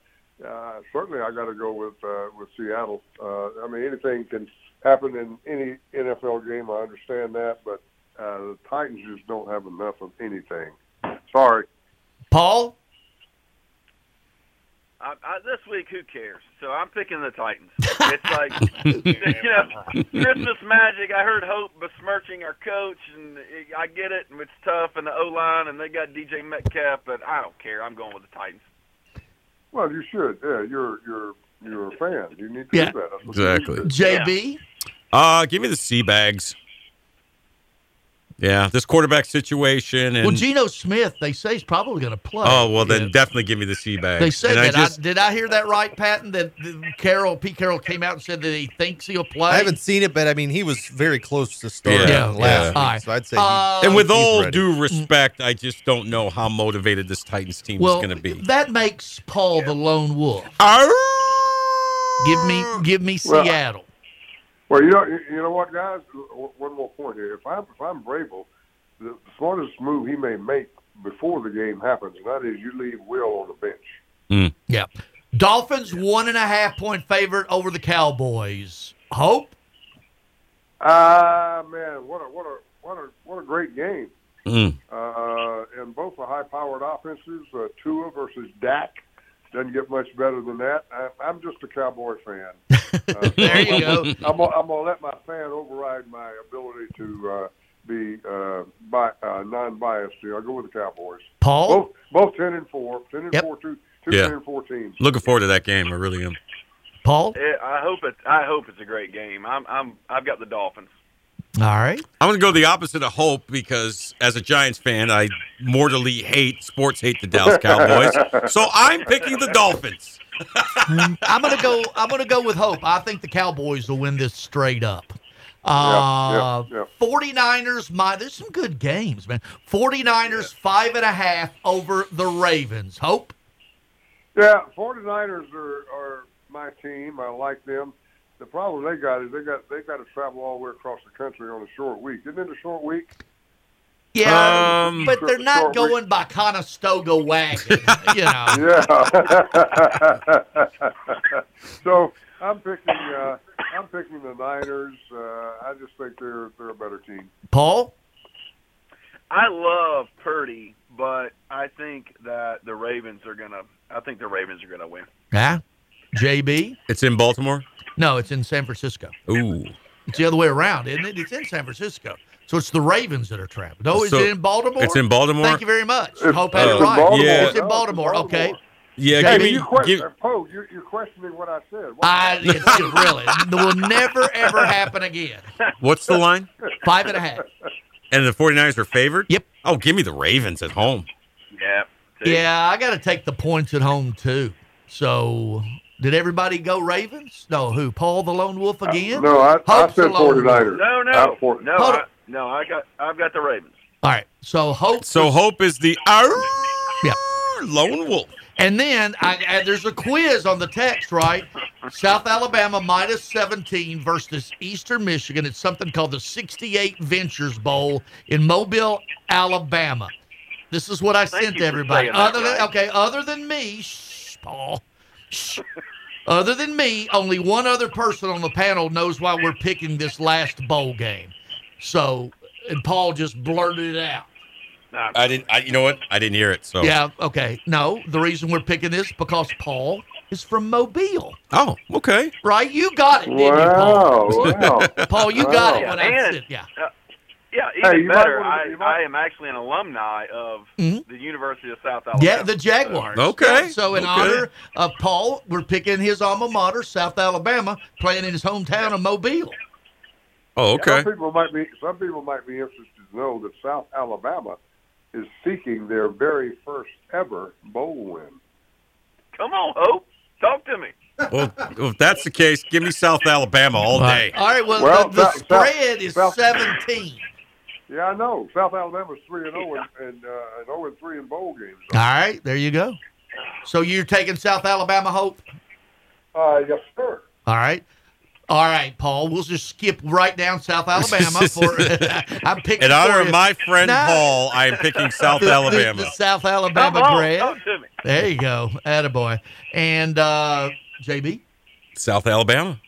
uh, certainly, I got to go with uh, with Seattle. Uh, I mean, anything can happen in any NFL game. I understand that, but uh, the Titans just don't have enough of anything. Sorry. Paul. I, I, this week, who cares? So I'm picking the Titans. It's like you know, Christmas magic. I heard Hope besmirching our coach, and it, I get it, and it's tough, and the O line, and they got DK Metcalf, but I don't care. I'm going with the Titans. Well, you should. Yeah, you're you're you're a fan. You need to Yeah. do that. That's Exactly. need to. JB. Uh, give me the sea bags. Yeah, this quarterback situation and well, Geno Smith, they say, is probably going to play. oh well, then Yeah. definitely give me the sea bag. They said And that. I just, I, did I hear that right, Patton? That that Carroll, Pete Carroll, came out and said that he thinks he'll play. I haven't seen it, but I mean, he was very close to starting Yeah, last yeah. week, so I'd say. Uh, he, and with he's all ready. due respect, I just don't know how motivated this Titans team well, is going to be. that makes Paul the lone wolf. Give me, give me Well, Seattle. Well, you know, you you know what, guys. One more point here. If I'm if I'm Vrabel, the, the smartest move he may make before the game happens, and that is you leave Will on the bench. Yeah. Dolphins one and a half point favorite over the Cowboys. Hope. Ah, man, what a what a what a what a great game. Mm. Uh, and both are high-powered offenses. Uh, Tua versus Dak doesn't get much better than that. I, I'm just a Cowboy fan. Uh, There you go. I'm, gonna- I'm going to let my fan override my ability to uh, be uh, bi- uh, non-biased here. I'll go with the Cowboys. Paul. Both both ten and four, ten and Yep. four, two, two Yeah. ten and four teams. Looking forward to that game. I really am. Paul. Yeah, I hope it. I hope it's a great game. I'm. I'm. I've got the Dolphins. All right. I'm going to go the opposite of hope because as a Giants fan, I mortally hate sports, hate the Dallas Cowboys. so I'm picking the Dolphins. I'm gonna go. I'm gonna go with hope. I think the Cowboys will win this straight up. Uh, yeah, 49ers, my there's some good games, man. 49ers five and a half over the Ravens. Hope. Yeah, 49ers are, are my team. I like them. The problem they got is they got they got to travel all the way across the country on a short week. Isn't it a short week? Yeah, Um, but they're not Short week. going by Conestoga wagon. you know. Yeah. so I'm picking uh, I'm picking the Niners. Uh, I just think they're they're a better team. Paul. I love Purdy, but I think that the Ravens are gonna. I think the Ravens are gonna win. Yeah. JB. It's in Baltimore. No, it's in San Francisco. Ooh. It's the other way around, isn't it? It's in San Francisco. So it's the Ravens that are trapped. No, is So it in Baltimore? it's in Baltimore? Thank you very much. It's- Hope I had it's it in right. Baltimore. Yeah. It's in No, Baltimore. it's in Okay. Yeah, Jamie, give me. you question, give- Poe, you're, you're questioning what I said. What- I, it's, really it will never ever happen again. what's the line? Five and a half. And the 49ers are favored? Yep. Oh, give me the Ravens at home. Yeah. See? Yeah, I got to take the points at home too. So, did everybody go Ravens? No, who? Paul the Lone Wolf uh, again? No, I, I said 49ers. No, no, for, no, I, no. I got, I've got the Ravens. All right. So hope. So hope is the Arr, Yeah. lone wolf. And then I, I, there's a quiz on the text, right? South Alabama minus 17 versus Eastern Michigan. It's something called the 68 Ventures Bowl in Mobile, Alabama. This is what I Thank sent you to everybody. saying that than right. okay, other than me, shh, Paul. Shh. Other than me, only one other person on the panel knows why we're picking this last bowl game. So, and Paul just blurted it out. I didn't. I, you know what? I didn't hear it. So Yeah, okay. No, the reason we're picking this because Paul is from Mobile, Oh, okay. right? You got it, didn't you, Paul? Wow, wow. Paul, you got it Wow. when I oh, And- said, yeah. Uh, Yeah, even you might better. I, you I am actually an alumni of Mhm. the University of South Alabama. Yeah, the Jaguars. Okay, So, in okay. honor of Paul, we're picking his alma mater, South Alabama, playing in his hometown of Mobile. Oh, okay. Some people might be some people might be interested to know that South Alabama is seeking their very first ever bowl win. Come on, Hope. Talk to me. Well, if that's the case, give me South Alabama all day. All right, well, Well, the, the South- South- spread is South- 17. Yeah, I know. South Alabama's three and zero and and, uh, zero and three in bowl games. All right, there you go. So you're taking South Alabama, Hope? Uh, yes, sir. All right. All right, Paul. We'll just skip right down South Alabama for I'm picking In honor of my friend No. Paul, I am picking South The- the- Alabama. The, South Alabama Come grad. talk. There you go. Attaboy. And uh JB? South Alabama.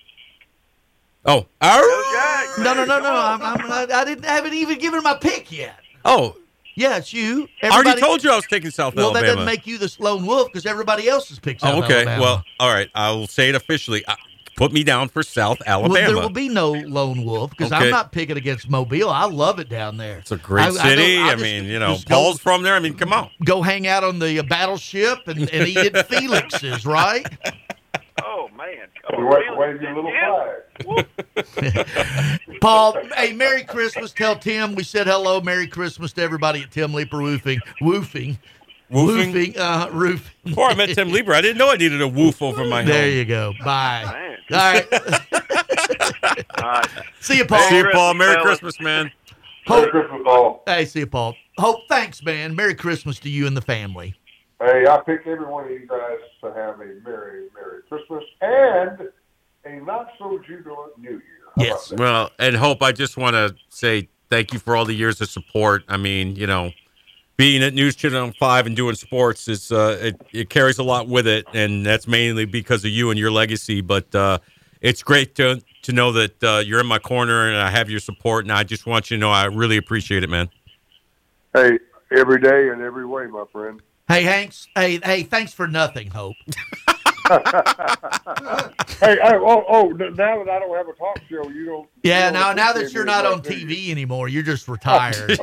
Oh, Arr! Go No, no, no, Come no. I'm, I'm I didn't I haven't even given my pick yet. oh, Yeah, it's you. I already told you I was taking South Alabama. Well, that doesn't make you the lone wolf because everybody else has picked South oh, okay. Alabama. Well, all right. I will say it officially. Uh, put me down for South Well, Alabama. there will be no lone wolf because I'm not picking against Mobile. I love it down there. it's a great I- I city. I, I just- mean, you know, just go- Paul's from there. I mean, come on. go hang out on the uh, battleship and, and eat at Felix's, right? Oh man, And come on, wave your little flag. Paul, hey, Merry Christmas. Tell Tim we said hello. Merry Christmas to everybody at Tim Leeper Roofing. Woofing. Woofing? Woofing, uh, roofing. Before I met Tim Leeper, I didn't know I needed a woof over my head. There home. you go. Bye. Man. All right. All right. See you, Paul. See you, Paul. Merry fellas. Christmas, man. Merry Christmas, Paul. Hey, see you, Paul. Hope, thanks, man. Merry Christmas to you and the family. Hey, I pick every one of you guys to have a Merry, Merry Christmas and a not so jubilant New Year. How Yes. Well, and Hope, I just want to say thank you for all the years of support. I mean, you know, being at News Channel 5 and doing sports is uh, it, it carries a lot with it, and that's mainly because of you and your legacy. But uh, it's great to to know that uh, you're in my corner and I have your support, and I just want you to know I really appreciate it, man. Hey, every day and every way, my friend. Hey, Hanks. Hey, hey, thanks for nothing, Hope. hey, hey, oh, oh, now that I don't have a talk show, you don't. Yeah, you don't now now that you're not on much, do you? TV anymore, you're just retired,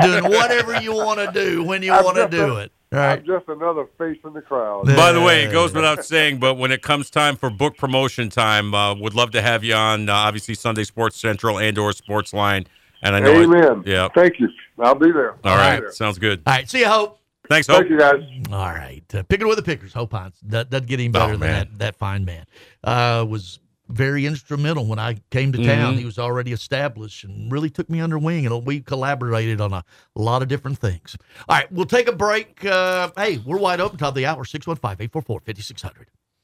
doing whatever you want to do when you want to do a- it. Right. I'm just another face in the crowd. By the way, it goes without saying, but when it comes time for book promotion time, uh, would love to have you on. Uh, obviously, Sunday Sports Central and or Sports Line. And I know, it- Amen. yeah. Thank you. I'll be there. All I'll right, there. sounds good. All right. See you, Hope. Thanks, Hope. Thank you, guys. All right. Uh, picking with the pickers. Hope Hines. That doesn't get any better than that, that fine man. Uh, was very instrumental when I came to town. Mhm. He was already established and really took me under wing, and we collaborated on a lot of different things. All right. We'll take a break. Uh, hey, we're wide open top of the hour 615 844 5600.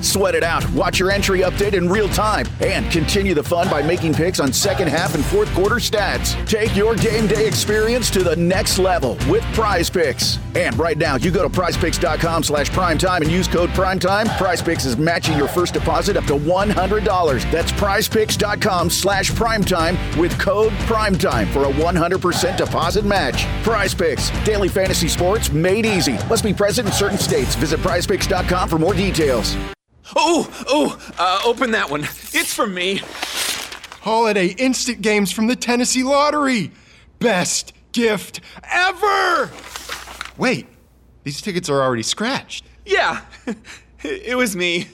Sweat it out, watch your entry update in real time, and continue the fun by making picks on second half and fourth quarter stats. Take your game day experience to the next level with Prize Picks. And right now, you go to prizepicks.com slash primetime and use code primetime. Prize Picks is matching your first deposit up to $100. That's prizepicks.com slash primetime with code primetime for a 100% deposit match. Prize Picks, daily fantasy sports made easy. Must be present in certain states. Visit prizepicks.com for more details. Oh, oh, uh, open that one. It's for me. Holiday instant games from the Tennessee Lottery. Best gift ever! Wait, these tickets are already scratched. Yeah, it was me.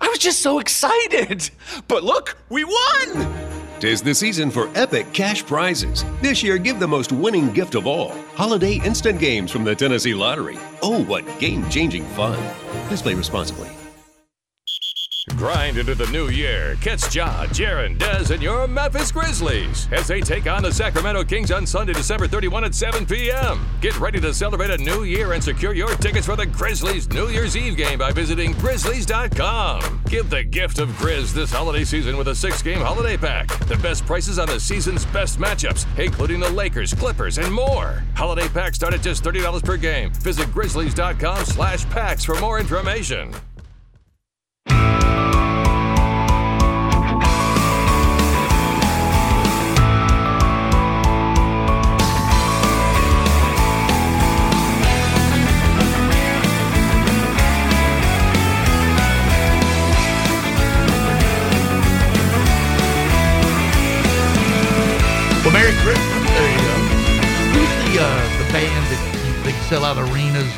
I was just so excited. But look, we won! Tis the season for epic cash prizes. This year, give the most winning gift of all holiday instant games from the Tennessee Lottery. Oh, what game changing fun! Please play responsibly. Grind into the new year. Catch Ja, Jaren, Dez, and your Memphis Grizzlies as they take on the Sacramento Kings on Sunday, December 31 at 7 p.m. Get ready to celebrate a new year and secure your tickets for the Grizzlies New Year's Eve game by visiting Grizzlies.com. Give the gift of Grizz this holiday season with a six game holiday pack. The best prices on the season's best matchups, including the Lakers, Clippers, and more. Holiday packs start at just $30 per game. Visit Grizzlies.com slash packs for more information.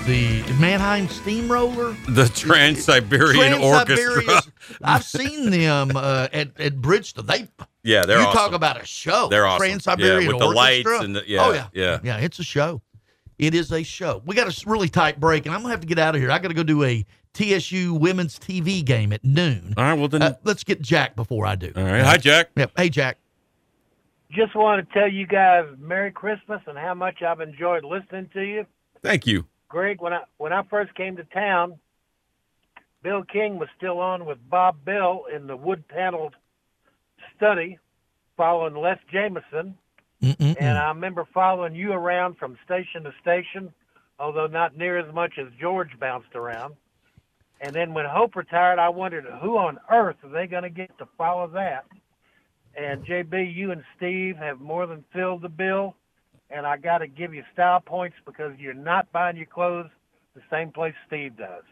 The Mannheim Steamroller. The Trans Siberian Orchestra. I've seen them uh, at at Bridgestone. They Yeah, they're awesome. you awesome. talk about a show. They're awesome. Trans Siberian Yeah, with the lights Orchestra. and the- yeah, oh yeah, yeah. yeah. It's a show. It is a show. We got a really tight break, and I'm gonna have to get out of here. I got to go do a TSU women's TV game at noon. All right, well then, Uh, let's get Jack before I do. all right. Hi, Jack. Yep. Hey, Jack. Just want to tell you guys Merry Christmas and how much I've enjoyed listening to you. Thank you. Greg, when I when I first came to town, Bill King was still on with Bob Bell in the wood paneled study, following Les Jameson. And I remember following you around from station to station, although not near as much as George bounced around. And then when Hope retired, I wondered who on earth are they going to get to follow that? And JB, you and Steve have more than filled the bill. And I got to give you style points because you're not buying your clothes the same place Steve does.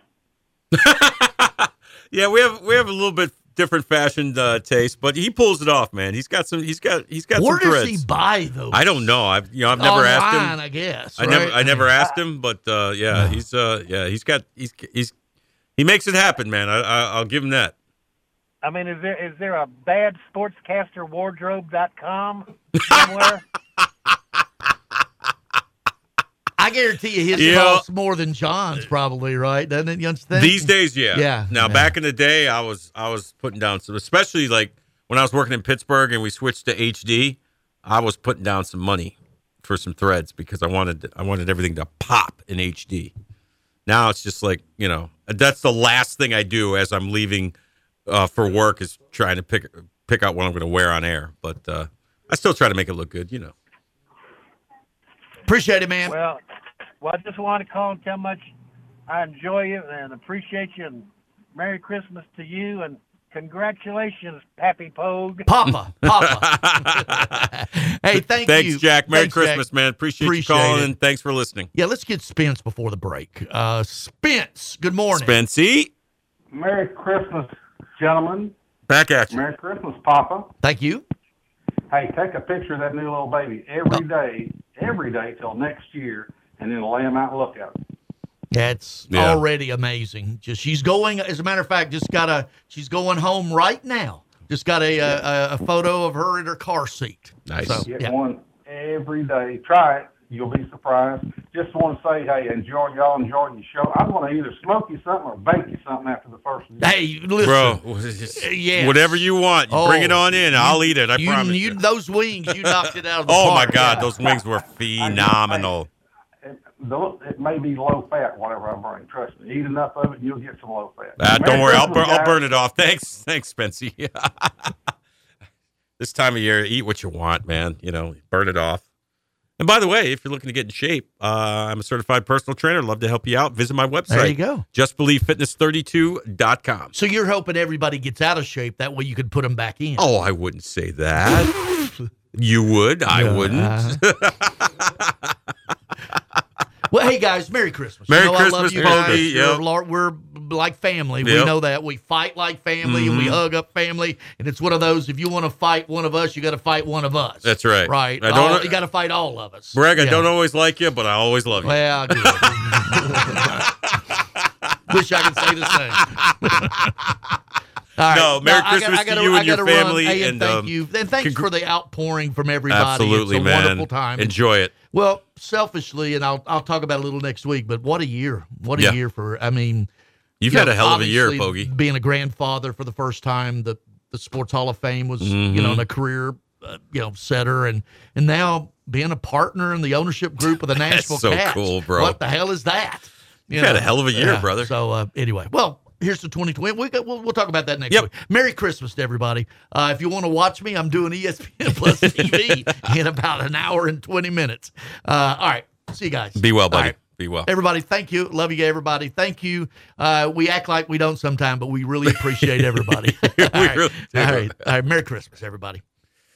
Yeah, we have we have a little bit different fashion uh, taste, but he pulls it off, man. He's got some. He's got he's got Where some does threads. he buy those? I don't know. I've you know I've never asked him. Online, I guess, I never? I never asked him, but uh, yeah, he's uh yeah he's got he's he's he makes it happen, man. I, I I'll give him that. I mean, is there is there a bad sportscasterwardrobe.com somewhere? I guarantee you his Yeah. costs more than Jon's, probably, right? Doesn't it? You understand? These days, yeah. Yeah. Now yeah. back in the day, I was I was putting down some, especially like when I was working in Pittsburgh and we switched to HD. I was putting down some money for some threads because I wanted I wanted everything to pop in HD. Now it's just like you know that's the last thing I do as I'm leaving uh, for work is trying to pick pick out what I'm going to wear on air. But uh, I still try to make it look good, you know. Appreciate it, man. Well, well, I just want to call and tell much I enjoy you and appreciate you, and Merry Christmas to you, and congratulations, Pappy Pogue. Papa, Papa. hey, thank you. thanks, you. Jack. Merry Thanks, Christmas, Jack. man. Appreciate, Appreciate you calling it. and thanks for listening. Yeah, let's get Spence before the break. Uh, Spence, good morning. Spency, Merry Christmas, gentlemen. back at you. Merry Christmas, Papa. Thank you. Hey, take a picture of that new little baby every day, every day till next year, and then lay them out and look at him. That's Yeah. already amazing. Just she's going. As a matter of fact, just got a. She's going home right now. Just got a a, a photo of her in her car seat. Nice. So, Get yeah. one every day. Try it. You'll be surprised. Just want to say, hey, enjoy y'all enjoy your show. I'm going to either smoke you something or bake you something after the first. Hey, listen. Bro, yes. whatever you want, you bring it Oh, on in. I'll eat it. I you, promise. you, Those wings, you knocked it out of the oh park. my God, those wings were phenomenal. It, it may be low fat, whatever I bring. Trust me. Eat enough of it, you'll get some low fat. Merry don't worry, I'll, bur- I'll burn it off. Thanks, thanks, Spency. this time of year, eat what you want, man. You know, burn it off. And by the way, if you're looking to get in shape, uh, I'm a certified personal trainer. Love to help you out. Visit my website. There you go. JustBelieveFitness32.com. So you're hoping everybody gets out of shape that way you could put them back in. Oh, I wouldn't say that. you would. I Yeah. wouldn't. Well, hey guys, Merry Christmas. Merry you know I love Christmas, you guys. Pokey, We're, we're like family. We know that. We fight like family and we Mhm. hug up family. And it's one of those. If you want to fight one of us, you got to fight one of us. That's right. Right. I don't- All- you got to fight all of us. Greg, I don't always like you, but I always love you. Well. Wish I could say the same. All right. No, Merry I Christmas gotta- to you I and your gotta run. family, and, and, thank um, you. And thanks congr- for the outpouring from everybody. Absolutely, it's a man. wonderful time. Enjoy it. Well, selfishly, and I'll I'll talk about it a little next week. But what a year! What a Yeah. year for. I mean, You've you had know, a hell of a year, Bogey. Being a grandfather for the first time, the the Sports Hall of Fame was you Mhm. know, in a career uh, you know setter, and and now being a partner in the ownership group of the Nashville so Cats. cool, bro. What the hell is that? You've had a hell of a year, brother. So uh, anyway, well. Here's the 2020. We got, we'll, we'll talk about that next week. Merry Christmas to everybody. Uh, if you want to watch me, I'm doing ESPN Plus TV in about an hour and 20 minutes. Uh, all right. See you guys. Be well, buddy. Be well. Everybody, thank you. Love you, everybody. Thank you. Uh, we act like we don't sometime, but we really appreciate everybody. All right. really do. All right. All right. Merry Christmas, everybody.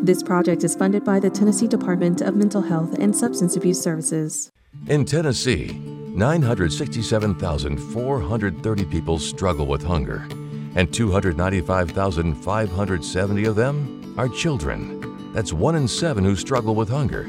This project is funded by the Tennessee Department of Mental Health and Substance Abuse Services. In Tennessee, 967,430 people struggle with hunger, and 295,570 of them are children. That's one in seven who struggle with hunger,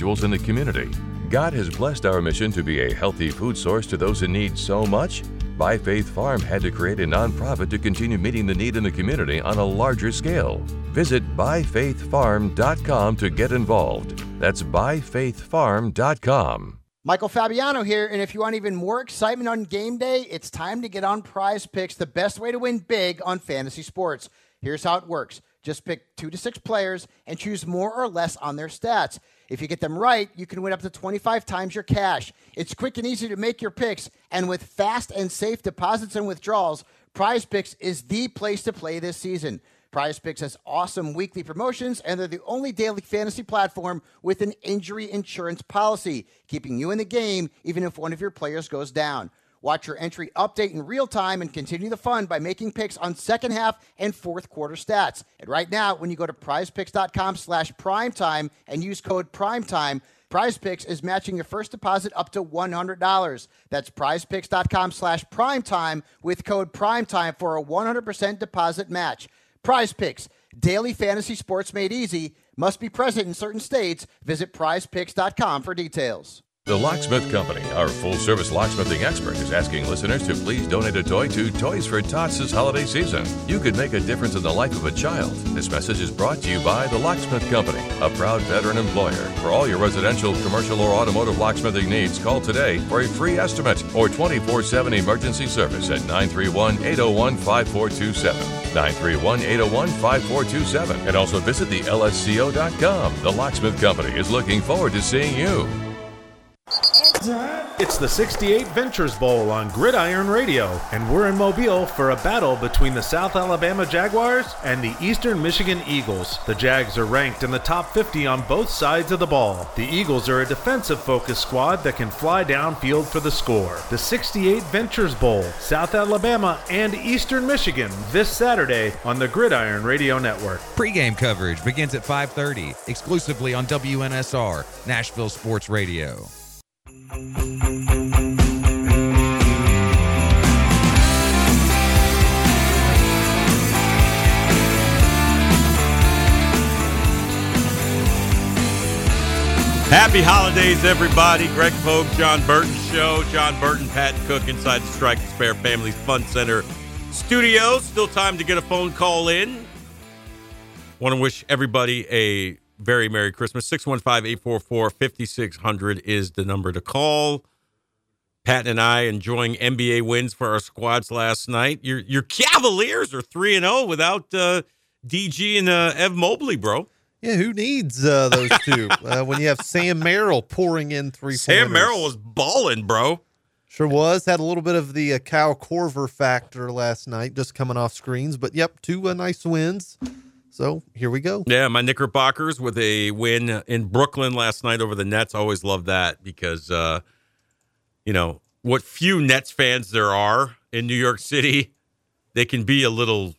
in the community. God has blessed our mission to be a healthy food source to those in need so much. By Faith Farm had to create a nonprofit to continue meeting the need in the community on a larger scale. Visit byfaithfarm.com to get involved. That's byfaithfarm.com. Michael Fabiano here, and if you want even more excitement on game day, it's time to get on Prize Picks, the best way to win big on fantasy sports. Here's how it works just pick two to six players and choose more or less on their stats. If you get them right, you can win up to 25 times your cash. It's quick and easy to make your picks, and with fast and safe deposits and withdrawals, Prize Picks is the place to play this season. Prize Picks has awesome weekly promotions, and they're the only daily fantasy platform with an injury insurance policy, keeping you in the game even if one of your players goes down. Watch your entry update in real time and continue the fun by making picks on second half and fourth quarter stats. And right now, when you go to prizepicks.com slash primetime and use code primetime, Prize Picks is matching your first deposit up to $100. That's prizepicks.com slash primetime with code primetime for a 100% deposit match. Prize Picks, daily fantasy sports made easy, must be present in certain states. Visit prizepicks.com for details. The Locksmith Company, our full service locksmithing expert, is asking listeners to please donate a toy to Toys for Tots this holiday season. You could make a difference in the life of a child. This message is brought to you by The Locksmith Company, a proud veteran employer. For all your residential, commercial, or automotive locksmithing needs, call today for a free estimate or 24 7 emergency service at 931 801 5427. 931 801 5427. And also visit the LSCO.com. The Locksmith Company is looking forward to seeing you. It's the 68 Ventures Bowl on Gridiron Radio, and we're in Mobile for a battle between the South Alabama Jaguars and the Eastern Michigan Eagles. The Jags are ranked in the top 50 on both sides of the ball. The Eagles are a defensive focused squad that can fly downfield for the score. The 68 Ventures Bowl, South Alabama and Eastern Michigan this Saturday on the Gridiron Radio Network. Pre-game coverage begins at 5:30 exclusively on WNSR, Nashville Sports Radio. Happy holidays, everybody. Greg Pogue, Jon Burton Show. Jon Burton, Pat Cook inside the Strike Spare Families Fun Center studio. Still time to get a phone call in. Want to wish everybody a very Merry Christmas. 615 844 5600 is the number to call. Pat and I enjoying NBA wins for our squads last night. Your your Cavaliers are 3 and 0 without uh, DG and uh, Ev Mobley, bro. Yeah, who needs uh, those two uh, when you have Sam Merrill pouring in three? Sam pointers? Merrill was balling, bro. Sure was. Had a little bit of the uh, Kyle Korver factor last night, just coming off screens. But yep, two uh, nice wins. So here we go. Yeah, my Knickerbockers with a win in Brooklyn last night over the Nets. Always love that because, uh, you know, what few Nets fans there are in New York City, they can be a little.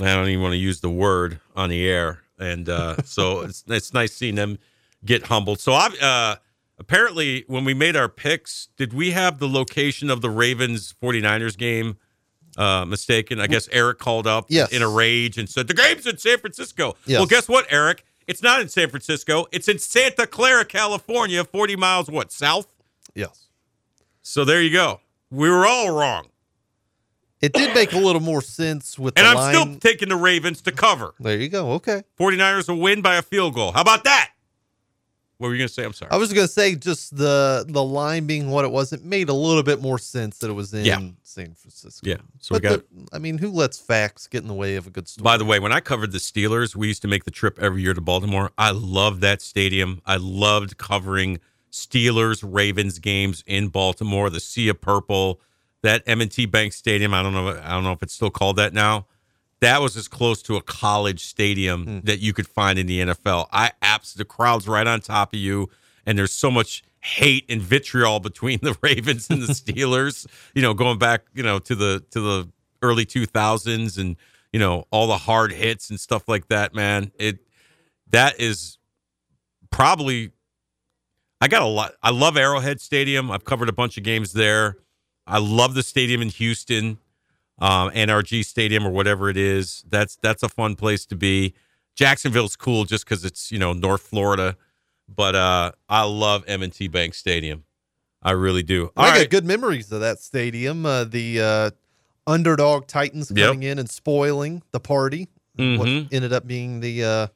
I don't even want to use the word on the air, and uh, so it's it's nice seeing them get humbled. So I, uh, apparently, when we made our picks, did we have the location of the Ravens 49ers game? Uh, mistaken. I guess Eric called up Yes. in a rage and said the game's in San Francisco. Yes. Well, guess what, Eric? It's not in San Francisco. It's in Santa Clara, California, 40 miles what south. Yes. So there you go. We were all wrong, It did make a little more sense with and I'm line. still taking the Ravens to cover. there you go. Okay. 49ers will win by a field goal. How about that? What were you going to say? I'm sorry. I was gonna say just the the line being what it was, it made a little bit more sense that it was in Yeah. San Francisco. Yeah. So we got. the- I mean, who lets facts get in the way of a good story? By the way, when I covered the Steelers, we used to make the trip every year to Baltimore. I loved that stadium. I loved covering Steelers Ravens games in Baltimore. The Sea of Purple, that M&T Bank Stadium. I don't know. I don't know if it's still called that now. That was as close to a college stadium hmm. that you could find in the NFL. I apps the crowd's right on top of you, and there's so much hate and vitriol between the Ravens and the Steelers. you know, going back, you know, to the to the early 2000s, and you know all the hard hits and stuff like that. Man, it that is probably. I got a lot. I love Arrowhead Stadium. I've covered a bunch of games there. I love the stadium in Houston, um, NRG Stadium or whatever it is. That's that's a fun place to be. Jacksonville's cool just because it's you know North Florida, but uh, I love M&T Bank Stadium. I really do. All I right. got good memories of that stadium. Uh, the uh, underdog Titans Yep. coming in and spoiling the party. What Mhm. ended up being the uh,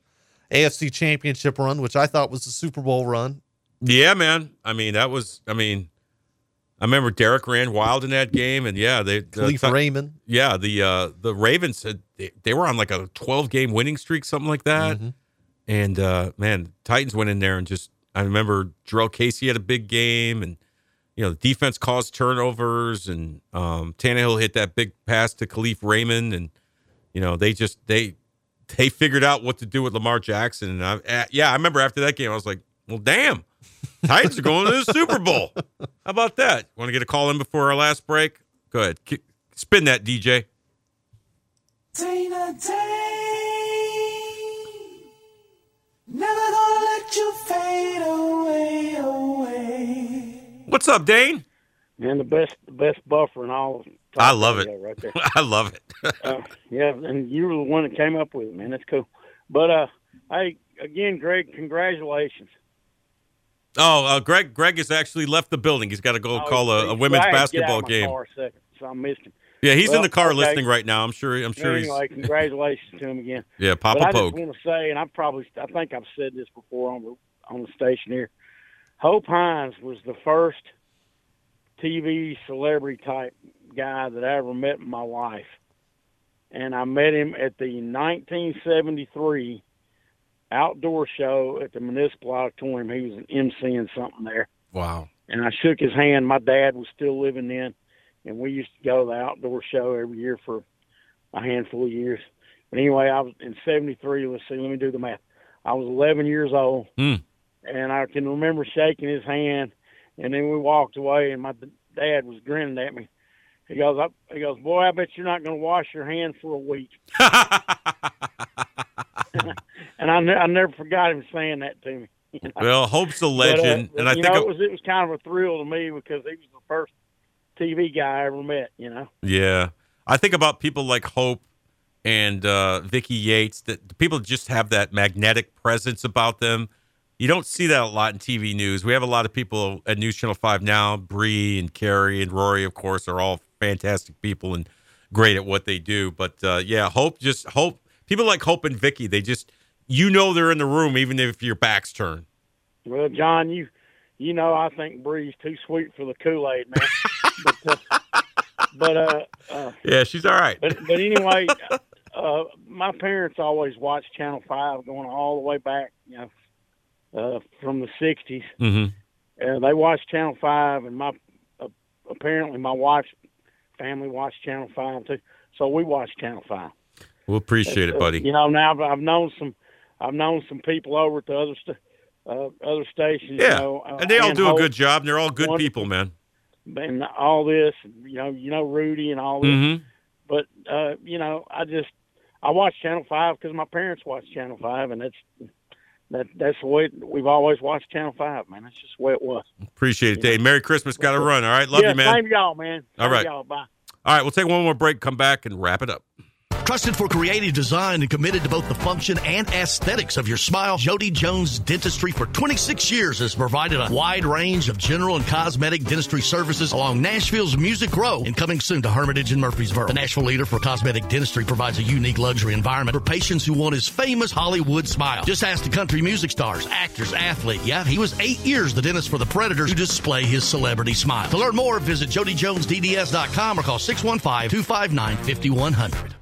AFC Championship run, which I thought was the Super Bowl run. Yeah, man. I mean, that was. I mean, I remember Derrick ran wild in that game, and yeah, they. Kalif Raymond. Yeah, the uh the Ravens had they, they were on like a twelve game winning streak, something like that. Mm-hmm. And uh man, Titans went in there and just. I remember Jurrell Casey had a big game, and you know the defense caused turnovers, and um Tannehill hit that big pass to Kalif Raymond, and you know they just they they figured out what to do with Lamar Jackson, and I, uh, yeah, I remember after that game, I was like, well, damn. Titans are going to the Super Bowl. How about that? Want to get a call in before our last break? Go ahead. Ki- Spin that, DJ. Dana Never gonna let you fade away, away. What's up, Dane? Man, the best, the best buffer in all of them. I love it. right there. I love it. uh, yeah, and you were the one that came up with it, man. That's cool. But uh, hey, again, Greg, congratulations. Oh, uh, Greg. Greg has actually left the building. He's got to go Oh, call a, a women's I basketball out of my game. Second, so I missed him. Yeah, he's in the car okay. listening right now. I'm sure. I'm sure anyway, he's. congratulations to him again. Yeah, Papa but I Pogue. just want to say, and I probably, I think I've said this before on the on the station here. Hope Hines was the first TV celebrity type guy that I ever met in my life, and I met him at the 1973 outdoor show at the Municipal Auditorium. He was an emceeing something there Wow. and I shook his hand. My dad was still living then, and we used to go to the outdoor show every year for a handful of years. But anyway, I was in '73. Let's see, let me do the math. I was 11 years old, Hmm. and I can remember shaking his hand, and then we walked away, and my dad was grinning at me. He goes, I, he goes, boy, I bet you're not going to wash your hands for a week. and I, ne- I never forgot him saying that to me. you know. Well, Hope's a But, uh, legend, and I think know, it- it was it was kind of a thrill to me because he was the first TV guy I ever met. You know, Yeah, I think about people like Hope and uh, Vicki Yates. That people just have that magnetic presence about them. You don't see that a lot in TV news. We have a lot of people at News Channel Five now. Bree and Carrie and Rory, of course, are all fantastic people and great at what they do. But uh, yeah, Hope just Hope. People like Hope and Vicki, they just you know they're in the room even if your back's turned. well, Jon, you you know I think Bree's too sweet for the Kool Aid, man. but uh, but uh, uh, Yeah, she's all right. but but anyway, uh, my parents always watched Channel Five, going all the way back, you know, uh, from the '60s. Mm-hmm. Uh, they watched Channel Five, and my uh, apparently my wife's family watched Channel Five too. So we watched Channel Five. We'll appreciate it, buddy. You know, now I've, I've known some, I've known some people over at the other st- uh, other stations. Yeah, you know, uh, and they all do a good job. and They're all good people, man. and all this. You know, you know Rudy and all this. Mhm. But uh, you know, I just I watch Channel Five because my parents watch Channel Five, and that's that that's the way we've always watched Channel Five, man. That's just the way it was. Appreciate it, Dave. Merry Christmas. Got to run. All right, love yeah, you, man. Same y'all, man. All Same right. to y'all. Bye. All right, we'll take one more break. Come back and wrap it up. Trusted for creative design and committed to both the function and aesthetics of your smile, Jody Jones Dentistry for 26 years has provided a wide range of general and cosmetic dentistry services along Nashville's Music Row and coming soon to Hermitage and Murfreesboro. The Nashville leader for cosmetic dentistry provides a unique luxury environment for patients who want his famous Hollywood smile. Just ask the country music stars, actors, athlete. Yeah, he was eight years the dentist for the Predators to display his celebrity smile. To learn more, visit jodyjonesdds.com or call 615-259-5100.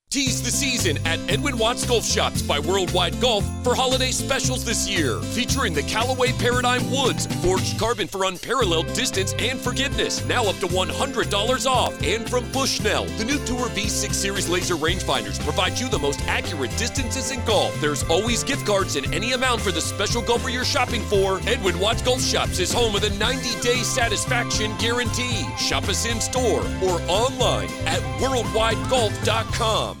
Tease the season at Edwin Watts Golf Shops by Worldwide Golf for holiday specials this year. Featuring the Callaway Paradigm Woods, forged carbon for unparalleled distance and forgiveness. Now up to $100 off. And from Bushnell, the new Tour V6 Series laser rangefinders provide you the most accurate distances in golf. There's always gift cards in any amount for the special golfer you're shopping for. Edwin Watts Golf Shops is home with a 90 day satisfaction guarantee. Shop us in store or online at worldwidegolf.com.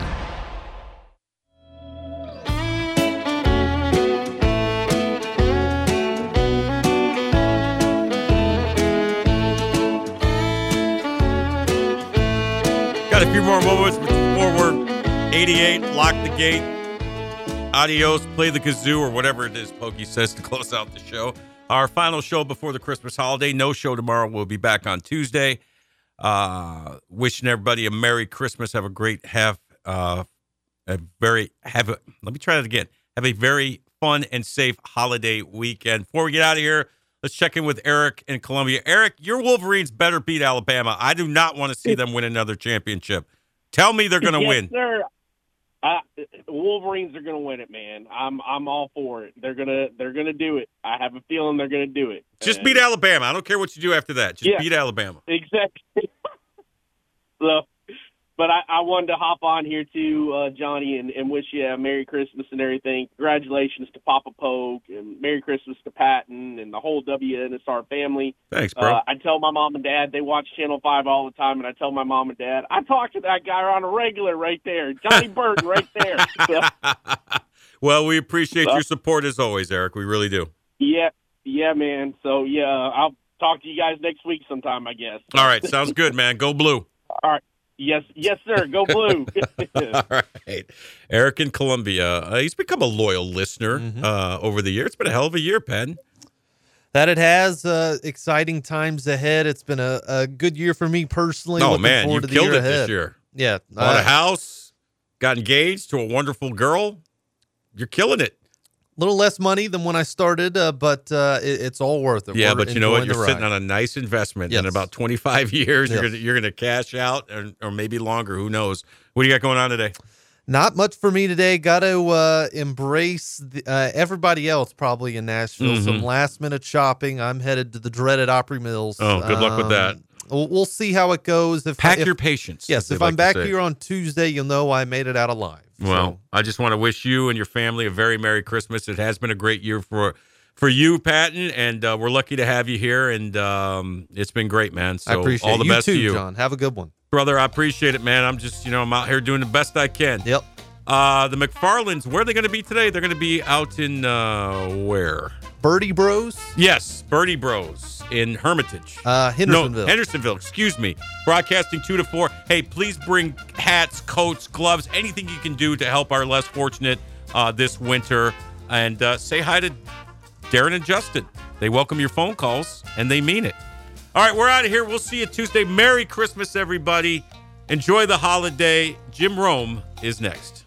88. Lock the gate. Adios. Play the kazoo or whatever it is Pokey says to close out the show. Our final show before the Christmas holiday. No show tomorrow. We'll be back on Tuesday. Uh, wishing everybody a Merry Christmas. Have a great have uh, a very have a. Let me try that again. Have a very fun and safe holiday weekend. Before we get out of here, let's check in with Eric in Columbia. Eric, your Wolverines better beat Alabama. I do not want to see them win another championship. Tell me they're going to yes, win. Sir. Uh, Wolverines are going to win it, man. I'm I'm all for it. They're gonna they're gonna do it. I have a feeling they're gonna do it. Just And- beat Alabama. I don't care what you do after that. Just Yeah. beat Alabama. Exactly. so, but I, I wanted to hop on here too, uh, Johnny, and, and wish you a Merry Christmas and everything. Congratulations to Papa Poke and Merry Christmas to Patton and the whole WNSR family. Thanks, bro. Uh, I tell my mom and dad they watch Channel Five all the time, and I tell my mom and dad I talk to that guy on a regular right there, Johnny Burton right there. So, Well, we appreciate Well- your support as always, Eric. We really do. yeah, yeah, man. So yeah, I'll talk to you guys next week sometime, I guess. All right, sounds good, man. Go blue. All right. Yes, yes, sir. Go blue. All right. Eric in Columbia. Uh, he's become a loyal listener Mm-hmm. uh, over the year. It's been a hell of a year, Penn. That it has uh, exciting times ahead. It's been a, a good year for me personally. Oh, Looking man, forward you to the killed year it this ahead. year. Yeah, Bought uh, a house, got engaged to a wonderful girl. You're killing it. Little less money than when I started, uh, but uh, it, it's all worth it. Yeah, We're but you know what? You're sitting on a nice investment. In about 25 years, you're gonna you're gonna cash out, or, or maybe longer. Who knows? What do you got going on today? Not much for me today. Got to uh, embrace the, uh, everybody else probably in Nashville. Mhm. Some last minute shopping. I'm headed to the dreaded Opry Mills. Oh, good luck with that. We'll, we'll see how it goes. If Pack if- your patience. Yes, if they I'm back say. here on Tuesday, you'll know I made it out alive. Well, I just want to wish you and your family a very Merry Christmas. It has been a great year for for you, Patton, and uh, we're lucky to have you here. And um, it's been great, man. So I appreciate all the you best too, to you, Jon. Have a good one. brother. I appreciate it, man. I'm just you know I'm out here doing the best I can. Yep. Uh, the McFarlands, where are they going to be today? They're going to be out in uh, where? Birdie Bros. Yes, Birdie Bros in Hermitage. Uh, Hendersonville. No, Hendersonville, excuse me. Broadcasting 2 to 4. Hey, please bring hats, coats, gloves, anything you can do to help our less fortunate uh, this winter. And uh, say hi to Darren and Justin. They welcome your phone calls, and they mean it. All right, we're out of here. We'll see you Tuesday. Merry Christmas, everybody. Enjoy the holiday. Jim Rome is next.